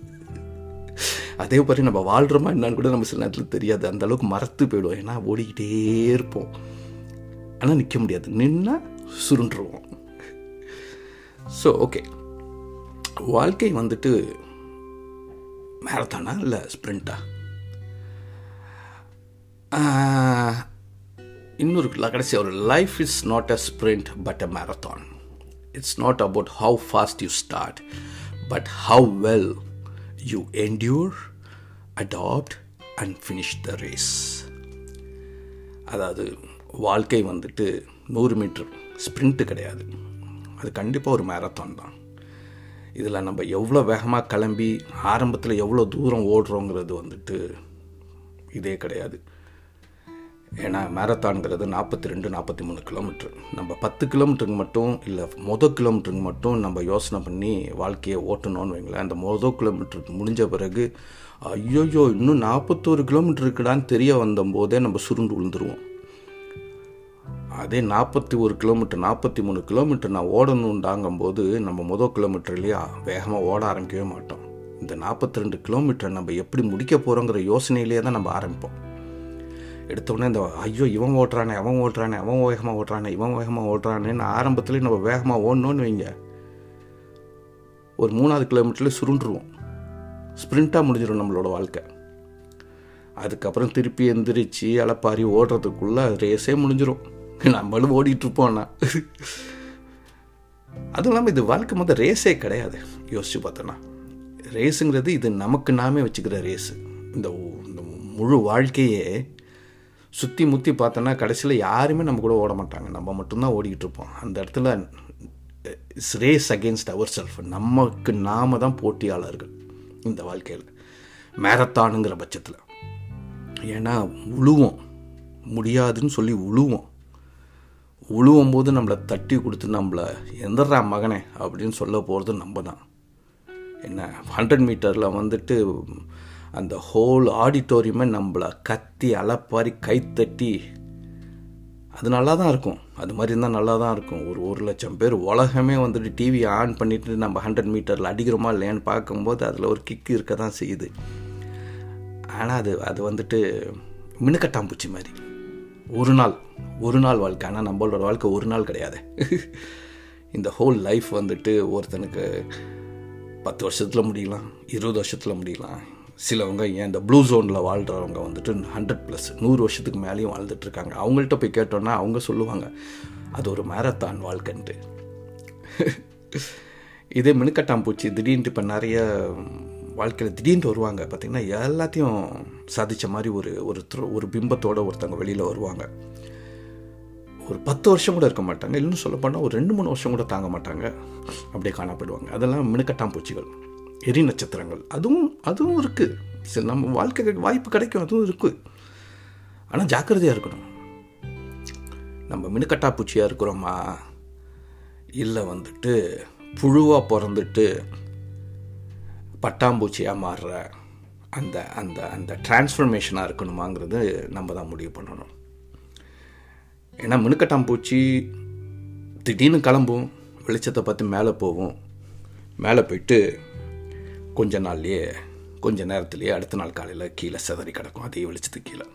அதே மாதிரி நம்ம வாழ்கிறோமா என்னன்னு கூட நம்ம சில நேரத்தில் தெரியாது. அந்தளவுக்கு மறத்து போயிடும் ஏன்னா ஓடிக்கிட்டே இருப்போம். ஆனால் நிற்க முடியாது. நின்னா சுருண்டுருவோம். ஸோ ஓகே வாழ்க்கை வந்துட்டு மேரத்தானா இல்லை ஸ்ப்ரிண்ட்டா இன்னொரு கடைசி ஒரு life is not a sprint but a marathon it's not about how fast you start but how well you endure adapt and finish the race அதாவது வாழ்க்கை வந்துட்டு நூறு மீட்டர் ஸ்ப்ரிண்ட்டு கிடையாது. அது கண்டிப்பாக ஒரு மேரத்தான் தான். இதில் நம்ம எவ்வளோ வேகமாக கிளம்பி ஆரம்பத்தில் எவ்வளோ தூரம் ஓடுறோங்கிறது வந்துட்டு இதே கிடையாது. ஏன்னா மேரத்தான்கிறது நாற்பத்தி ரெண்டு நாற்பத்தி மூணு கிலோமீட்டர் நம்ம பத்து கிலோமீட்டருக்கு மட்டும் இல்லை மொதல் கிலோமீட்டருக்கு மட்டும் நம்ம யோசனை பண்ணி வாழ்க்கையை ஓட்டணும்னு வைங்களேன் அந்த மொதல் கிலோமீட்டருக்கு முடிஞ்ச பிறகு ஐயோயோ இன்னும் நாற்பத்தோரு கிலோமீட்டர் இருக்குடான்னு தெரிய வந்தபோதே நம்ம சுருண்டு விழுந்துருவோம். அதே நாற்பத்தி ஒரு கிலோமீட்டர் நாற்பத்தி மூணு கிலோமீட்டர் நான் ஓடணுண்டாங்கும்போது நம்ம முதல் கிலோமீட்டர்லேயே வேகமாக ஓட ஆரம்பிக்கவே மாட்டோம். இந்த நாற்பத்தி ரெண்டு கிலோமீட்டர் நம்ம எப்படி முடிக்க போகிறோங்கிற யோசனையிலேயே தான் நம்ம ஆரம்பிப்போம். எடுத்தோடனே இந்த ஐயோ இவன் ஓட்டுறானே அவன் ஓட்டுறானே அவன் வேகமாக ஓட்டுறானே இவன் வேகமாக ஓட்டுறானேன்னு ஆரம்பத்துலேயே நம்ம வேகமாக ஓடணும்னு வைங்க. ஒரு மூணாவது கிலோமீட்டரில் சுருண்டுருவோம். ஸ்ப்ரிண்ட்டாக முடிஞ்சிடும் நம்மளோட வாழ்க்கை. அதுக்கப்புறம் திருப்பி எந்திரிச்சு அலப்பாரி ஓடுறதுக்குள்ளே ரேஸே முடிஞ்சிடும் நம்மளும் ஓடிட்டுருப்போம்னா. அதுவும் இல்லாமல் இது வாழ்க்கை மொதல் ரேஸே கிடையாது. யோசிச்சு பார்த்தோன்னா ரேஸுங்கிறது இது நமக்கு நாமே வச்சுக்கிற ரேஸு. இந்த இந்த முழு வாழ்க்கையே சுற்றி முற்றி பார்த்தோன்னா கடைசியில் யாருமே நம்ம கூட ஓட மாட்டாங்க. நம்ம மட்டும்தான் ஓடிக்கிட்டு இருப்போம் அந்த இடத்துல it's race against our self நமக்கு நாம தான் போட்டியாளர்கள் இந்த வாழ்க்கையில். மேரத்தானுங்கிற பட்சத்தில். ஏன்னா உழுவோம். முடியாதுன்னு சொல்லி உழுவோம். உழுவும் போது நம்மளை தட்டி கொடுத்து நம்மளை எந்திரா மகனே அப்படின்னு சொல்ல போகிறது நம்ம தான் என்ன ஹண்ட்ரட் மீட்டரில் வந்துட்டு அந்த ஹோல் ஆடிட்டோரியமே நம்மளை கத்தி அலப்பாரி கைத்தட்டி அது நல்லா தான் இருக்கும். அது மாதிரி இருந்தால் நல்லா தான் இருக்கும். ஒரு ஒரு லட்சம் பேர் உலகமே வந்துட்டு டிவி ஆன் பண்ணிட்டு நம்ம ஹண்ட்ரட் மீட்டரில் அடிக்கிறோமா இல்லையான்னு பார்க்கும்போது அதில் ஒரு கிக்கு இருக்க தான் செய்யுது. ஆனால் அது அது வந்துட்டு மினுக்கட்டாம்பூச்சி மாதிரி. ஒரு நாள் ஒரு நாள் வாழ்க்கை. ஆனால் நம்மளோட வாழ்க்கை ஒரு நாள் கிடையாது. இந்த ஹோல் லைஃப் வந்துட்டு ஒருத்தனுக்கு பத்து வருஷத்தில் முடியலாம் இருபது வருஷத்தில் முடியலாம். சிலவங்க ஏன் இந்த ப்ளூ ஜோனில் வாழ்கிறவங்க வந்துட்டு ஹண்ட்ரட் ப்ளஸ் நூறு வருஷத்துக்கு மேலேயும் வாழ்ந்துட்டுருக்காங்க அவங்கள்ட்ட போய் கேட்டோன்னா அவங்க சொல்லுவாங்க அது ஒரு மேரத்தான் வாழ்க்கைன்ட்டு. இதே மினுக்கட்டாம்பூச்சி திடீர்னு இப்போ நிறைய வாழ்க்கையில் திடீர்னு வருவாங்க. பார்த்திங்கன்னா எல்லாத்தையும் சாதித்த மாதிரி ஒரு ஒரு ஒரு பிம்பத்தோடு ஒருத்தவங்க வெளியில் வருவாங்க. ஒரு பத்து வருஷம் கூட இருக்க மாட்டாங்க. இல்லைன்னு சொல்ல போனால் ஒரு ரெண்டு மூணு வருஷம் கூட தாங்க மாட்டாங்க. அப்படியே காணப்படுவாங்க அதெல்லாம் மினுக்கட்டாம்பூச்சிகள் எரி நட்சத்திரங்கள். அதுவும் அதுவும் இருக்குது சரி நம்ம வாழ்க்கை வாய்ப்பு கிடைக்கும். அதுவும் இருக்குது ஆனால் ஜாக்கிரதையாக இருக்கணும். நம்ம மினுக்கட்டாப்பூச்சியாக இருக்கிறோமா? இல்லை வந்துட்டு புழுவாக பிறந்துட்டு பட்டாம்பூச்சியாக மாறுற அந்த அந்த அந்த டிரான்ஸ்ஃபர்மேஷனாக இருக்கணுமாங்கிறது நம்ம தான் முடிவு பண்ணணும். ஏன்னா மினுக்கட்டாம்பூச்சி திடீர்னு கிளம்பும் வெளிச்சத்தை பார்த்து மேலே போகும் மேலே போயிட்டு கொஞ்ச நாள்லேயே கொஞ்ச நேரத்துலேயே அடுத்த நாள் காலையில் கீழே செதறி கிடக்கும் அதே வெளிச்சத்துக்கு கீழே.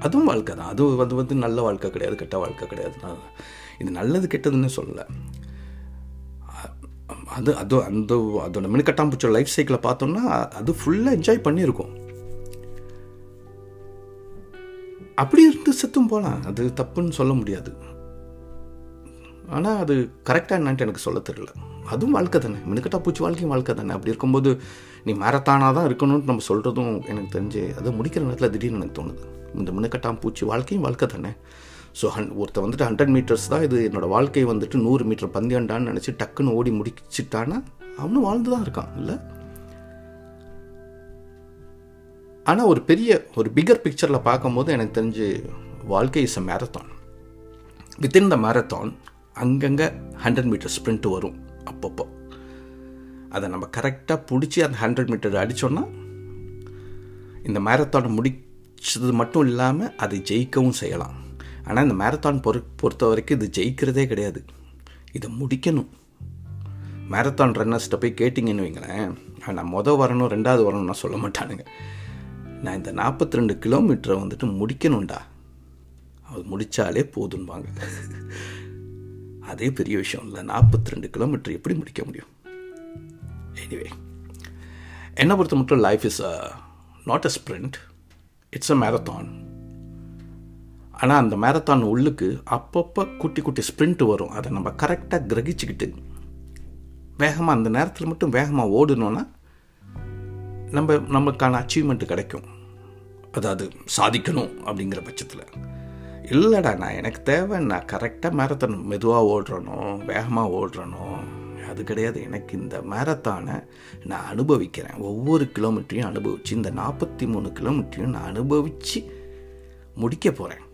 அதுவும் வாழ்க்கை தான். அது வந்து வந்து நல்ல வாழ்க்கை கிடையாது கெட்ட வாழ்க்கை கிடையாது நான் இது நல்லது கெட்டதுன்னு சொல்லலை. அது அது அந்த அதோட மினுக்கட்டாம்பூச்சோட லைஃப் சைக்கிளை பார்த்தோம்னா அது ஃபுல்லாக என்ஜாய் பண்ணியிருக்கோம். அப்படி இருந்து செத்தும் போகலாம் அது தப்புன்னு சொல்ல முடியாது. ஆனால் அது கரெக்டாக என்னான்ட்டு எனக்கு சொல்ல தெரியல. அதுவும் வாழ்க்கை தானே. மினுக்கட்டா பூச்சி வாழ்க்கையும் வாழ்க்கை தானே. அப்படி இருக்கும்போது நீ மேரத்தானாக தான் இருக்கணும்னு நம்ம சொல்கிறதும் எனக்கு தெரிஞ்சு அதை முடிக்கிற நேரத்தில் திடீர்னு எனக்கு தோணுது. இந்த மினுக்கட்டாம் பூச்சி வாழ்க்கையும் வாழ்க்கை தானே. ஸோ ஹன் ஒருத்தர் வந்துட்டு ஹண்ட்ரட் மீட்டர்ஸ் தான். இது என்னோடய வாழ்க்கை வந்துட்டு நூறு மீட்டர் பந்தயண்டான்னு நினச்சி டக்குன்னு ஓடி முடிச்சிட்டான்னா அவனும் வாழ்ந்து தான் இருக்கான் இல்லை? ஆனால் ஒரு பெரிய ஒரு பிகர் பிக்சரில் பார்க்கும்போது எனக்கு தெரிஞ்சு வாழ்க்கை is a marathon within the marathon அங்கங்கே ஹண்ட்ரட் மீட்டர் ஸ்ப்ரிண்ட் வரும் அப்பப்போ. அதை நம்ம கரெக்டாக பிடிச்சி அந்த ஹண்ட்ரட் மீட்டர் அடித்தோன்னா இந்த மேரத்தான் முடிச்சது மட்டும் இல்லாமல் அதை ஜெயிக்கவும் செய்யலாம். ஆனால் இந்த மேரத்தான் பொறு பொறுத்த வரைக்கும் இது ஜெயிக்கிறதே கிடையாது. இதை முடிக்கணும். மேரத்தான் ரன்னர்ஸ்கிட்ட போய் கேட்டிங்கன்னு வைங்களேன் நான் மொதல் வரணும் ரெண்டாவது வரணும்னா சொல்ல மாட்டானுங்க. நான் இந்த நாற்பத்தி ரெண்டு கிலோமீட்டரை வந்துட்டு முடிக்கணும்டா. அது முடித்தாலே போதும்பாங்க. அதே பெரிய விஷயம் இல்லை நாற்பத்தி ரெண்டு கிலோமீட்டர் எப்படி முடிக்க முடியும்? எனிவே என்னை பொறுத்த மட்டும் life is not a sprint it's a marathon ஆனால் அந்த மேரத்தான் உள்ளுக்கு அப்பப்போ குட்டி குட்டி ஸ்ப்ரிண்ட் வரும். அதை நம்ம கரெக்டாக கிரகிச்சுக்கிட்டு வேகமாக அந்த நேரத்தில் மட்டும் வேகமாக ஓடணுன்னா நம்ம நம்மளுக்கான அச்சீவ்மெண்ட் கிடைக்கும். அதாவது சாதிக்கணும் அப்படிங்கிற பட்சத்தில். இல்லைடா நான் எனக்கு தேவை நான் கரெக்டாக மேரத்தான் மெதுவாக ஓடுறனோ வேகமாக ஓடுறனோ அது கிடையாது. எனக்கு இந்த மேரத்தானை நான் அனுபவிக்கிறேன். ஒவ்வொரு கிலோமீட்டரையும் அனுபவித்து இந்த நாற்பத்தி மூணு கிலோமீட்டரையும் நான் அனுபவித்து முடிக்க போகிறேன்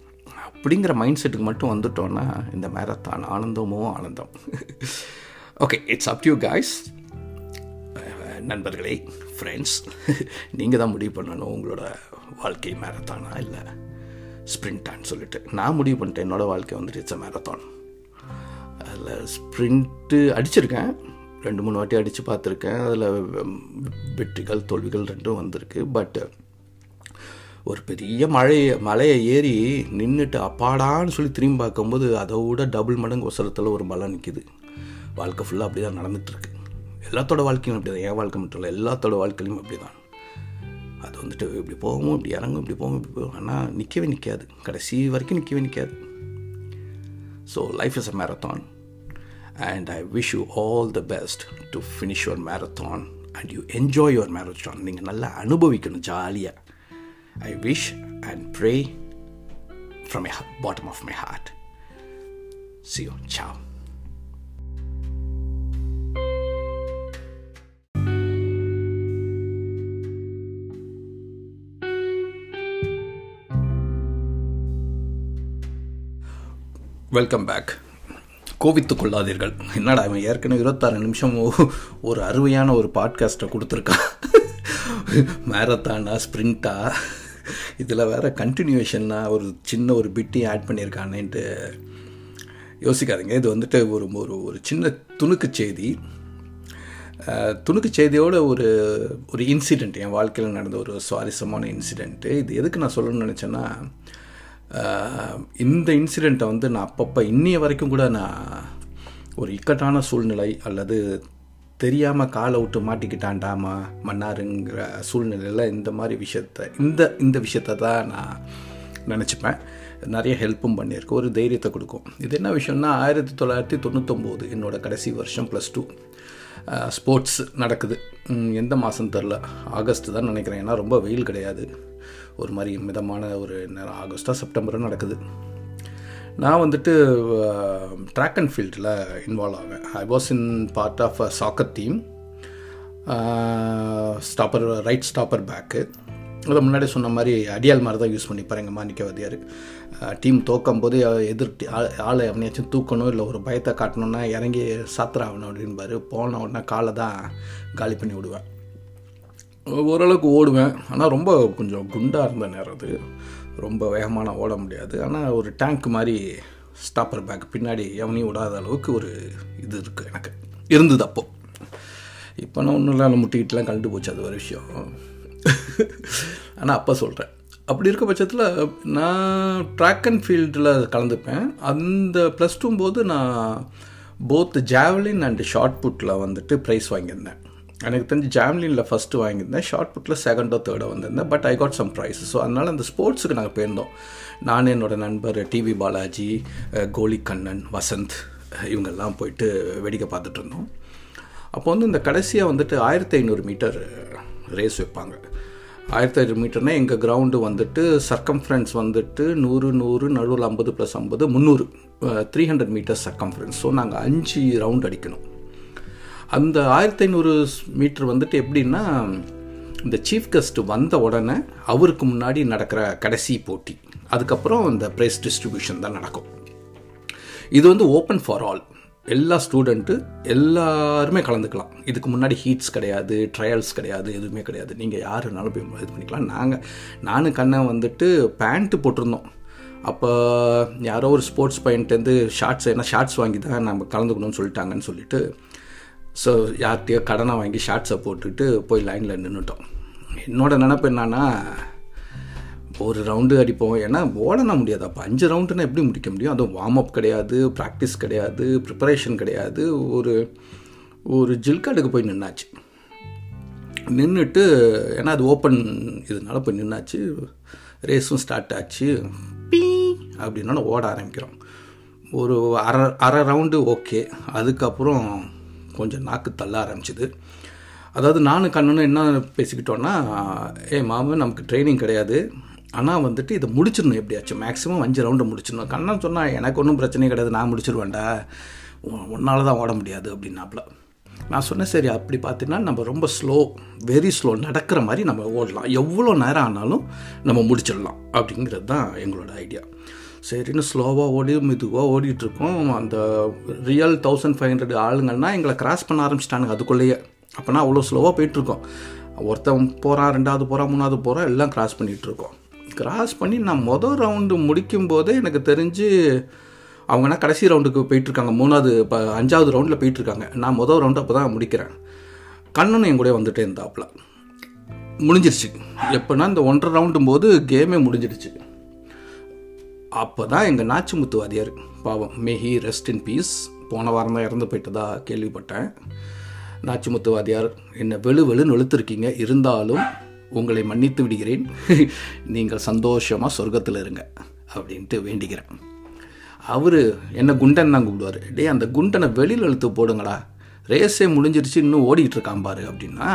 அப்படிங்கிற மைண்ட் செட்டுக்கு மட்டும் வந்துட்டோன்னா இந்த மேரத்தான் ஆனந்தமோ ஆனந்தம். Okay it's up you guys நண்பர்களே ஃப்ரெண்ட்ஸ் நீங்கள் தான் முடிவு பண்ணணும் உங்களோட வாழ்க்கை மேரத்தானா இல்லை ஸ்ப்ரிண்டான்னு சொல்லிட்டு. நான் முடிவு பண்ணிட்டேன் என்னோடய வாழ்க்கை வந்துட்டு இட்ஸ் அ மேரத்தான் அதில் ஸ்ப்ரிண்ட்டு அடிச்சிருக்கேன். ரெண்டு மூணு வாட்டி அடித்து பார்த்துருக்கேன். அதில் வெற்றிகள் தோல்விகள் ரெண்டும் வந்திருக்கு. பட் ஒரு பெரிய மழையை மலையை ஏறி நின்றுட்டு அப்பாடான்னு சொல்லி திரும்பி பார்க்கும்போது அதை விட டபுள் மடங்கு ஒசரத்தில் ஒரு மலை நிற்கிது வாழ்க்கை ஃபுல்லாக அப்படி தான் நடந்துகிட்ருக்கு எல்லாத்தோட வாழ்க்கையும் அப்படி தான் என் வாழ்க்கை மட்டும் இல்லை எல்லாத்தோட வாழ்க்கையிலும் அப்படி தான் அது வந்துட்டு இப்படி போகும் இப்படி இறங்கும் இப்படி போகும் இப்படி போகும். ஆனால் நிற்கவே நிற்காது கடைசி வரைக்கும் நிற்கவே நிற்காது so life is a marathon and I wish you all the best to finish your marathon and you enjoy your marathon நீங்கள் நல்லா அனுபவிக்கணும் ஜாலியாக I wish and pray from the bottom of my heart See you. Ciao. Welcome back கோவித்து கொள்ளாதீர்கள் என்னடா அவன் ஏற்கனவே இருபத்தாறு நிமிஷம் ஒரு அருமையான ஒரு பாட்காஸ்ட்டை கொடுத்துருக்கான் மேரத்தானா ஸ்ப்ரிண்ட்டா இதில் வேறு கண்டினியூவேஷன்னா ஒரு சின்ன ஒரு பிட்டையும் ஆட் பண்ணியிருக்கானேன்ட்டு யோசிக்காதீங்க. இது வந்துட்டு ஒரு ஒரு ஒரு சின்ன துணுக்கு செய்தி. துணுக்கு செய்தியோட ஒரு ஒரு இன்சிடெண்ட் என் வாழ்க்கையில் நடந்த ஒரு சுவாரஸ்யமான இன்சிடெண்ட்டு இது எதுக்கு நான் சொல்லணும்னு நினச்சேன்னா இந்த இன்சிடெண்ட்டை வந்து நான் அப்பப்போ இன்னைய வரைக்கும் கூட நான் ஒரு இக்கட்டான சூழ்நிலை அல்லது தெரியாமல் காலை விட்டு மாட்டிக்கிட்டாண்டாமா மன்னாருங்கிற சூழ்நிலையில் இந்த மாதிரி விஷயத்த இந்த இந்த விஷயத்த தான் நான் நினச்சிப்பேன். நிறைய ஹெல்ப்பும் பண்ணியிருக்கு ஒரு தைரியத்தை கொடுக்கும். இது என்ன விஷயம்னா ஆயிரத்தி தொள்ளாயிரத்தி தொண்ணூத்தொம்போது என்னோடய கடைசி வருஷம் ப்ளஸ் டூ ஸ்போர்ட்ஸ் நடக்குது. எந்த மாதம் தெரில. ஆகஸ்ட் தான் நினைக்கிறேன். ஏன்னா ரொம்ப வெயில் கிடையாது. ஒரு மாதிரி மிதமான ஒரு நேரம். ஆகஸ்ட்டாக செப்டம்பரும் நடக்குது. நான் வந்துட்டு ட்ராக் அண்ட் ஃபீல்டில் இன்வால்வ் ஆவேன். I was in part of a soccer team stopper right stopper back அதை முன்னாடி சொன்ன மாதிரி அடியால் மாதிரி தான் யூஸ் பண்ணிப்பார் எங்கள் மாணிக்கவாதியார் டீம் தோக்கும் போது எதிர் ஆளை அவனையாச்சும் தூக்கணும் இல்லை ஒரு பயத்தை காட்டணுன்னா இறங்கி சாத்திராகணும் அப்படின்பாரு. போன உடனே காலை தான் காலி பண்ணி விடுவேன். ஓரளவுக்கு ஓடுவேன். ஆனால் ரொம்ப கொஞ்சம் குண்டாக இருந்த நேரம் அது. ரொம்ப வேகமான ஓட முடியாது. ஆனால் ஒரு டேங்க் மாதிரி ஸ்டாப்பர் பேக் பின்னாடி எவனையும் விடாத அளவுக்கு ஒரு இது இருக்குது எனக்கு. இருந்தது அப்போது இப்போ நான் ஒன்றும் இல்லை முட்டிக்கிட்டுலாம் கண்டு போச்சு அது ஒரு விஷயம். ஆனால் அப்போ சொல்கிறேன் அப்படி இருக்க பட்சத்தில் நான் ட்ராக் அண்ட் ஃபீல்டில் கலந்துப்பேன். அந்த ப்ளஸ் டூ போது நான் போத் ஜாவலின் அண்ட் ஷார்ட் புட்டில் வந்துட்டு ப்ரைஸ் வாங்கியிருந்தேன். எனக்கு தெரிஞ்சு ஜாம்லினில் ஃபஸ்ட்டு வாங்கியிருந்தேன். ஷார்ட் புட்டில் செகண்டோ தேர்டோ வந்திருந்தேன். But I got some prize so அதனால் அந்த ஸ்போர்ட்ஸுக்கு நாங்கள் போயிருந்தோம். நான் என்னோடய நண்பர் டிவி பாலாஜி கோலி கண்ணன் வசந்த் இவங்கெல்லாம் போயிட்டு வேடிக்கை பார்த்துட்டு இருந்தோம். அப்போ வந்து இந்த கடைசியாக வந்துட்டு ஆயிரத்தி ஐநூறு மீட்டர் ரேஸ் வைப்பாங்க. ஆயிரத்தி ஐநூறு மீட்டர்னால் எங்கள் கிரவுண்டு வந்துட்டு சர்க்கம்ஃபரன்ஸ் வந்துட்டு நூறு நூறு நடுவில் ஐம்பது ப்ளஸ் ஐம்பது முந்நூறு three hundred metre circumference so நாங்கள் அஞ்சு ரவுண்ட் அடிக்கணும். அந்த ஆயிரத்தி ஐநூறு மீட்ரு வந்துட்டு எப்படின்னா இந்த சீஃப் கெஸ்ட் வந்த உடனே அவருக்கு முன்னாடி நடக்கிற கடைசி போட்டி. அதுக்கப்புறம் இந்த ப்ரைஸ் டிஸ்ட்ரிபியூஷன் தான் நடக்கும். இது வந்து ஓப்பன் ஃபார் ஆல் எல்லா ஸ்டூடெண்ட்டு எல்லாருமே கலந்துக்கலாம். இதுக்கு முன்னாடி ஹீட்ஸ் கிடையாது ட்ரையல்ஸ் கிடையாது எதுவுமே கிடையாது. நீங்கள் யாருனாலும் போய் இது பண்ணிக்கலாம். நாங்கள் நானும் கண்ணை வந்துட்டு பேண்ட்டு போட்டிருந்தோம். அப்போ யாரோ ஒரு ஸ்போர்ட்ஸ் பையன்ட்டேருந்து ஷார்ட்ஸ் ஏன்னா ஷார்ட்ஸ் வாங்கி தான் நம்ம கலந்துக்கணும்னு சொல்லிட்டாங்கன்னு சொல்லிட்டு ஸோ யார்கிட்டயோ கடனை வாங்கி ஷார்ட்ஸை போட்டுட்டு போய் லைனில் நின்றுட்டோம் என்னோட நினப்பு என்னன்னா ஒரு ரவுண்டு அடிப்போம். ஏன்னா ஓடனா முடியாது அப்போ அஞ்சு ரவுண்டுனா எப்படி முடிக்க முடியும்? அதுவும் வார்ம் அப் கிடையாது ப்ராக்டிஸ் கிடையாது ப்ரிப்பரேஷன் கிடையாது. ஒரு ஒரு ஜில்காடுக்கு போய் நின்னாச்சு. நின்றுட்டு ஏன்னா அது ஓப்பன் இதனால போய் நின்னாச்சு. ரேஸும் ஸ்டார்ட் ஆச்சு. பீ அப்படின்னா ஓட ஆரம்பிக்கிறோம். ஒரு அரை அரை ரவுண்டு ஓகே அதுக்கப்புறம் கொஞ்சம் நாக்கு தள்ள ஆரம்பிச்சிது. அதாவது நானும் கண்ணனும் என்ன பேசிக்கிட்டோன்னா ஏ மாமன் நமக்கு ட்ரைனிங் கிடையாது. ஆனால் வந்துட்டு இதை முடிச்சிடணும் எப்படியாச்சும். மேக்ஸிமம் அஞ்சு ரவுண்டு முடிச்சிடணும். கண்ணன் சொன்னால் எனக்கு ஒன்றும் பிரச்சனையும் கிடையாது. நான் முடிச்சிருவேன்டா. உன்னால் தான் ஓட முடியாது. அப்படின்னாப்புல நான் சொன்னேன் சரி அப்படி பார்த்தீங்கன்னா நம்ம ரொம்ப ஸ்லோ வெரி ஸ்லோ நடக்கிற மாதிரி நம்ம ஓடலாம். எவ்வளோ நேரம் ஆனாலும் நம்ம முடிச்சிடலாம். அப்படிங்கிறது தான் எங்களோட ஐடியா சரின்னு ஸ்லோவாக ஓடி மெதுவாக ஓடிட்டுருக்கோம். அந்த ரியல் தௌசண்ட் ஃபைவ் ஹண்ட்ரட் ஆளுங்கள்னா எங்களை கிராஸ் பண்ண ஆரம்பிச்சிட்டானுங்க அதுக்குள்ளேயே. அப்போனா அவ்வளோ ஸ்லோவாக போயிட்டுருக்கோம். ஒருத்தன் போகிறான் ரெண்டாவது போகிறான் மூணாவது போகிறான் எல்லாம் கிராஸ் பண்ணிகிட்ருக்கோம் கிராஸ் பண்ணி நான் மொதல் ரவுண்டு முடிக்கும் போதே எனக்கு தெரிஞ்சு அவங்கன்னா கடைசி ரவுண்டுக்கு போயிட்டுருக்காங்க. மூணாவது இப்போ அஞ்சாவது ரவுண்டில் போயிட்டுருக்காங்க. நான் மொதல் ரவுண்டு அப்போ தான் முடிக்கிறேன். கண்ணனும் என் கூட வந்துட்டே இருந்தாப்புல முடிஞ்சிருச்சு. எப்போனா இந்த ஒன்றரை ரவுண்டும் போது கேமே முடிஞ்சிடுச்சு அப்போ தான் எங்கள் நாச்சிமுத்து வாதியார் பாவம் மேஹி ரெஸ்ட் இன் பீஸ் போன வாரம் தான் இறந்து போயிட்டதா கேள்விப்பட்டேன். நாச்சிமுத்து வாதியார் என்னை வெளு வெளுன்னு வெளுத்திருக்கீங்க இருந்தாலும் உங்களை மன்னித்து விடுகிறேன். நீங்கள் சந்தோஷமாக சொர்க்கத்தில் இருங்க அப்படின்ட்டு வேண்டிக்கிறேன். அவர் என்ன குண்டன் தான் கூப்பிடுவார். டேய் அந்த குண்டனை வெளியில் இழுத்து போடுங்களா ரேஸே முடிஞ்சிருச்சு இன்னும் ஓடிக்கிட்டு இருக்கான் பாரு அப்படின்னா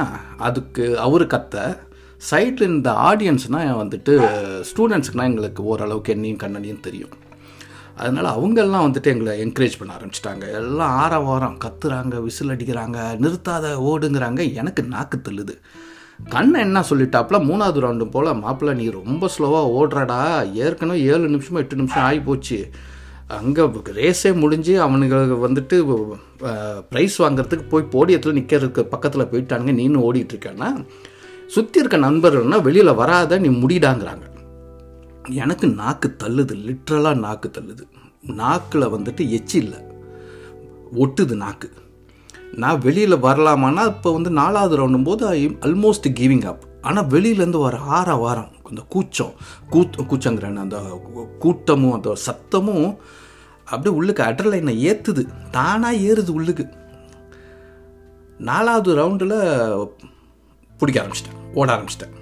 அதுக்கு அவர் கத்த சைட்டில் இந்த ஆடியன்ஸ்னால் வந்துட்டு ஸ்டூடெண்ட்ஸுக்குனால் எங்களுக்கு ஓரளவுக்கு என்னையும் கண்ணனையும் தெரியும். அதனால் அவங்கெல்லாம் வந்துட்டு எங்களை என்கரேஜ் பண்ண ஆரம்பிச்சிட்டாங்க. எல்லாம் ஆரவாரம் கத்துறாங்க விசில் அடிக்கிறாங்க நிறுத்தாத ஓடுங்கிறாங்க. எனக்கு நாக்கு தள்ளுது. கண்ணை என்ன சொல்லிட்டாப்புல மூணாவது ரவுண்டு போல் மாப்பிள்ள நீ ரொம்ப ஸ்லோவாக ஓடுறடா. ஏற்கனவே ஏழு நிமிஷமோ எட்டு நிமிஷம் ஆகி போச்சு அங்கே ரேஸே முடிஞ்சு அவனுங்களுக்கு வந்துட்டு ப்ரைஸ் வாங்குறதுக்கு போய் போடியத்தில் நிற்கிறதுக்கு பக்கத்தில் போயிட்டானுங்க. நீனு ஓடிட்டுருக்கானா சுற்றி இருக்க நண்பர்கள்னால் வெளியில் வராத நீ முடிடாங்கிறாங்க. எனக்கு நாக்கு தள்ளுது லிட்ரலாக நாக்கு தள்ளுது. நாக்கில் வந்துட்டு எச்சி இல்லை. ஒட்டுது நாக்கு. நான் வெளியில் வரலாமான்னா இப்போ வந்து நாலாவது ரவுண்டும் போது ஐ அல்மோஸ்ட் கிவிங் அப் ஆனால் வெளியிலேருந்து வர ஆற வாரம் அந்த கூச்சம் கூத் கூச்சங்கிறேன் அந்த கூட்டமும் அந்த சத்தமும் அப்படியே உள்ளுக்கு அட்ரலைனை ஏற்றுது தானாக ஏறுது உள்ளுக்கு. நாலாவது ரவுண்டில் பிடிக்க ஆரம்பிச்சிட்டேன். ஓட ஆரம்பிச்சிட்டேன்.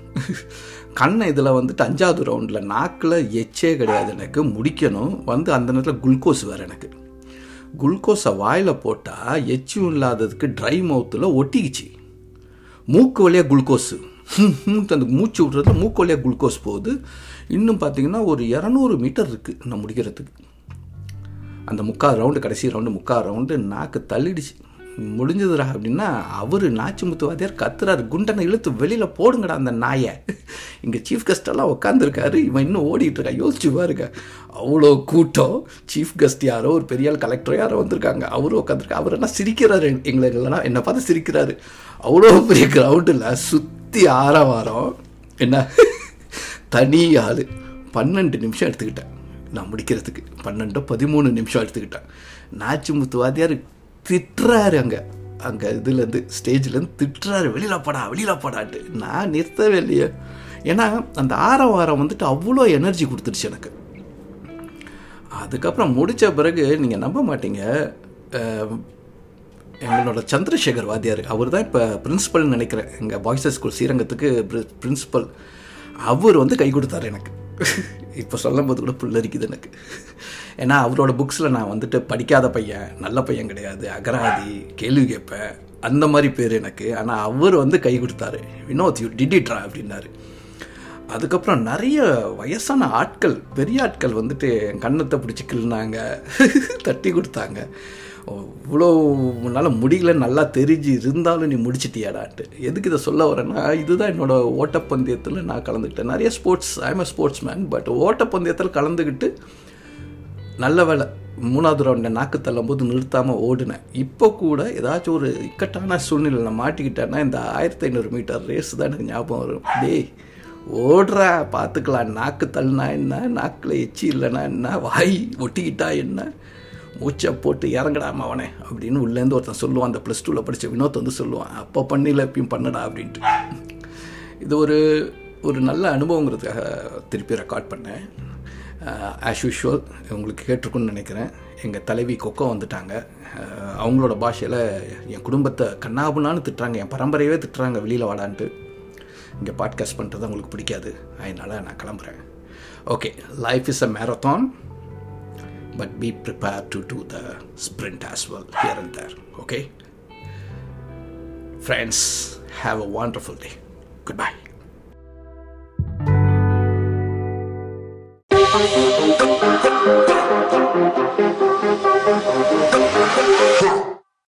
கண்ணை இதில் வந்துட்டு அஞ்சாவது ரவுண்டில் நாக்கில் எச்சே கிடையாது எனக்கு முடிக்கணும். வந்து அந்த நேரத்தில் குளுக்கோஸ் வேறு எனக்கு. குளுக்கோஸை வாயில் போட்டால் எச்சும் இல்லாததுக்கு ட்ரை மவுத்தில் ஒட்டிக்கிச்சு. மூக்கு வழியாக குளுக்கோஸு. அந்த மூச்சு விட்றதுல மூக்கு வழியாக குளுக்கோஸ் போகுது. இன்னும் பார்த்தீங்கன்னா ஒரு இரநூறு மீட்டர் இருக்குது நான் முடிக்கிறதுக்கு. அந்த முக்கால் ரவுண்டு கடைசி ரவுண்டு முக்கால் ரவுண்டு நாக்கு தள்ளிடுச்சு. முடிஞ்சதுடா அப்படின்னா அவர் நாச்சிமுத்து வாத்தியார் கத்துறாரு. குண்டனை இழுத்து வெளியில் போடுங்கடா அந்த நாயை. இங்கே சீஃப் கெஸ்டெல்லாம் உட்காந்துருக்காரு இவன் இன்னும் ஓடிட்டு இருக்கா. யோசிச்சு பாருங்க. அவ்வளோ கூட்டம். சீஃப் கெஸ்ட் யாரோ ஒரு பெரிய ஆள் கலெக்டர் யாரோ வந்திருக்காங்க. அவரும் உட்காந்துருக்கா அவர் என்ன சிரிக்கிறாரு? எங்களை இல்லைனா என்னை பார்த்து சிரிக்கிறாரு. அவ்வளோ பெரிய கிரவுண்டில் சுற்றி ஆரவாரம். என்ன? தனி ஆள். பன்னெண்டு நிமிஷம் எடுத்துக்கிட்டேன். நான் முடிக்கிறதுக்கு. பன்னெண்டோ பதிமூணு நிமிஷம் எடுத்துக்கிட்டேன். நாச்சிமுத்து வாத்தியார் திட்டுறாரு அங்கே. அங்கே இதுலேருந்து ஸ்டேஜ்லேருந்து திட்டுறாரு வெளியில் போடா வெளியில் போடான்ட்டு. நான் நிறுத்தவே இல்லையே. ஏன்னா அந்த ஆரம் வாரம் வந்துட்டு அவ்வளோ எனர்ஜி கொடுத்துருச்சு எனக்கு. அதுக்கப்புறம் முடித்த பிறகு நீங்கள் நம்ப மாட்டீங்க. எங்களோட சந்திரசேகர் வாத்தியார் அவர் தான் இப்போ பிரின்ஸிபல்னு நினைக்கிறேன். எங்கள் பாய்ஸ் ஸ்கூல் ஸ்ரீரங்கத்துக்கு பிரின்ஸிபல் அவர் வந்து கை கொடுத்தாரு எனக்கு. இப்போ சொல்லும் போது கூட புல்லரிக்குது எனக்கு. ஏன்னா அவரோட புக்ஸில் நான் வந்துட்டு படிக்காத பையன் நல்ல பையன் கிடையாது அகராதி கேள்வி கேட்பேன் அந்த மாதிரி பேர் எனக்கு. ஆனால் அவர் வந்து கை கொடுத்தாரு. வினோத் யூ டிடிட்ரா அப்படின்னாரு. அதுக்கப்புறம் நிறைய வயசான ஆட்கள் பெரிய ஆட்கள் வந்துட்டு என் கண்ணத்தை பிடிச்சி கிள்னாங்க தட்டி கொடுத்தாங்க. இவ்வளோ உன்னால் முடியல நல்லா தெரிஞ்சு இருந்தாலும் நீ முடிச்சிட்டியாடான்ட்டு எதுக்கு இதை சொல்ல வரேன்னா இதுதான் என்னோடய ஓட்டப்பந்தயத்தில் நான் கலந்துக்கிட்டேன். நிறைய sports I'm a sportsman but ஓட்டப்பந்தயத்தில் கலந்துக்கிட்டு நல்ல வேலை. மூணாவது ரவுண்டை நாக்கு தள்ளும் போது நிறுத்தாமல் ஓடினேன். இப்போ கூட ஏதாச்சும் ஒரு இக்கட்டான சூழ்நிலை நான் மாட்டிக்கிட்டேன்னா இந்த ஆயிரத்தி ஐநூறு மீட்டர் ரேஸ் தான் எனக்கு ஞாபகம் வரும். டேய் ஓடுற பார்த்துக்கலாம். நாக்கு தள்ளினா என்ன? நாக்கில் எச்சி இல்லைன்னா என்ன? வாய் ஒட்டிக்கிட்டா என்ன? மூச்சை போட்டு இறங்கடாம அவனே அப்படின்னு உள்ளேருந்து ஒருத்தன் சொல்லுவான். அந்த ப்ளஸ் டூவில் படித்த வினோத் வந்து சொல்லுவான். அப்போ பண்ணில எப்பயும் பண்ணடா அப்படின்ட்டு. இது ஒரு ஒரு நல்ல அனுபவங்கிறதுக்காக திருப்பி ரெக்கார்ட் பண்ணேன். ஆஸ் யூஷுவல் உங்களுக்கு கேட்டிருக்குன்னு நினைக்கிறேன். எங்கள் தலைவி கொக்கோ வந்துட்டாங்க. அவங்களோட பாஷையில் என் குடும்பத்தை கண்ணாபுனான்னு திட்டுறாங்க. என் பரம்பரையவே திட்டுறாங்க வெளியில் வாடான்ட்டு. இங்கே பாட்காஸ்ட் பண்ணுறது அவங்களுக்கு பிடிக்காது. அதனால் நான் கிளம்புறேன். Okay life is a marathon but be prepared to do the sprint as well here and there. Okay? Friends, have a wonderful day. Goodbye.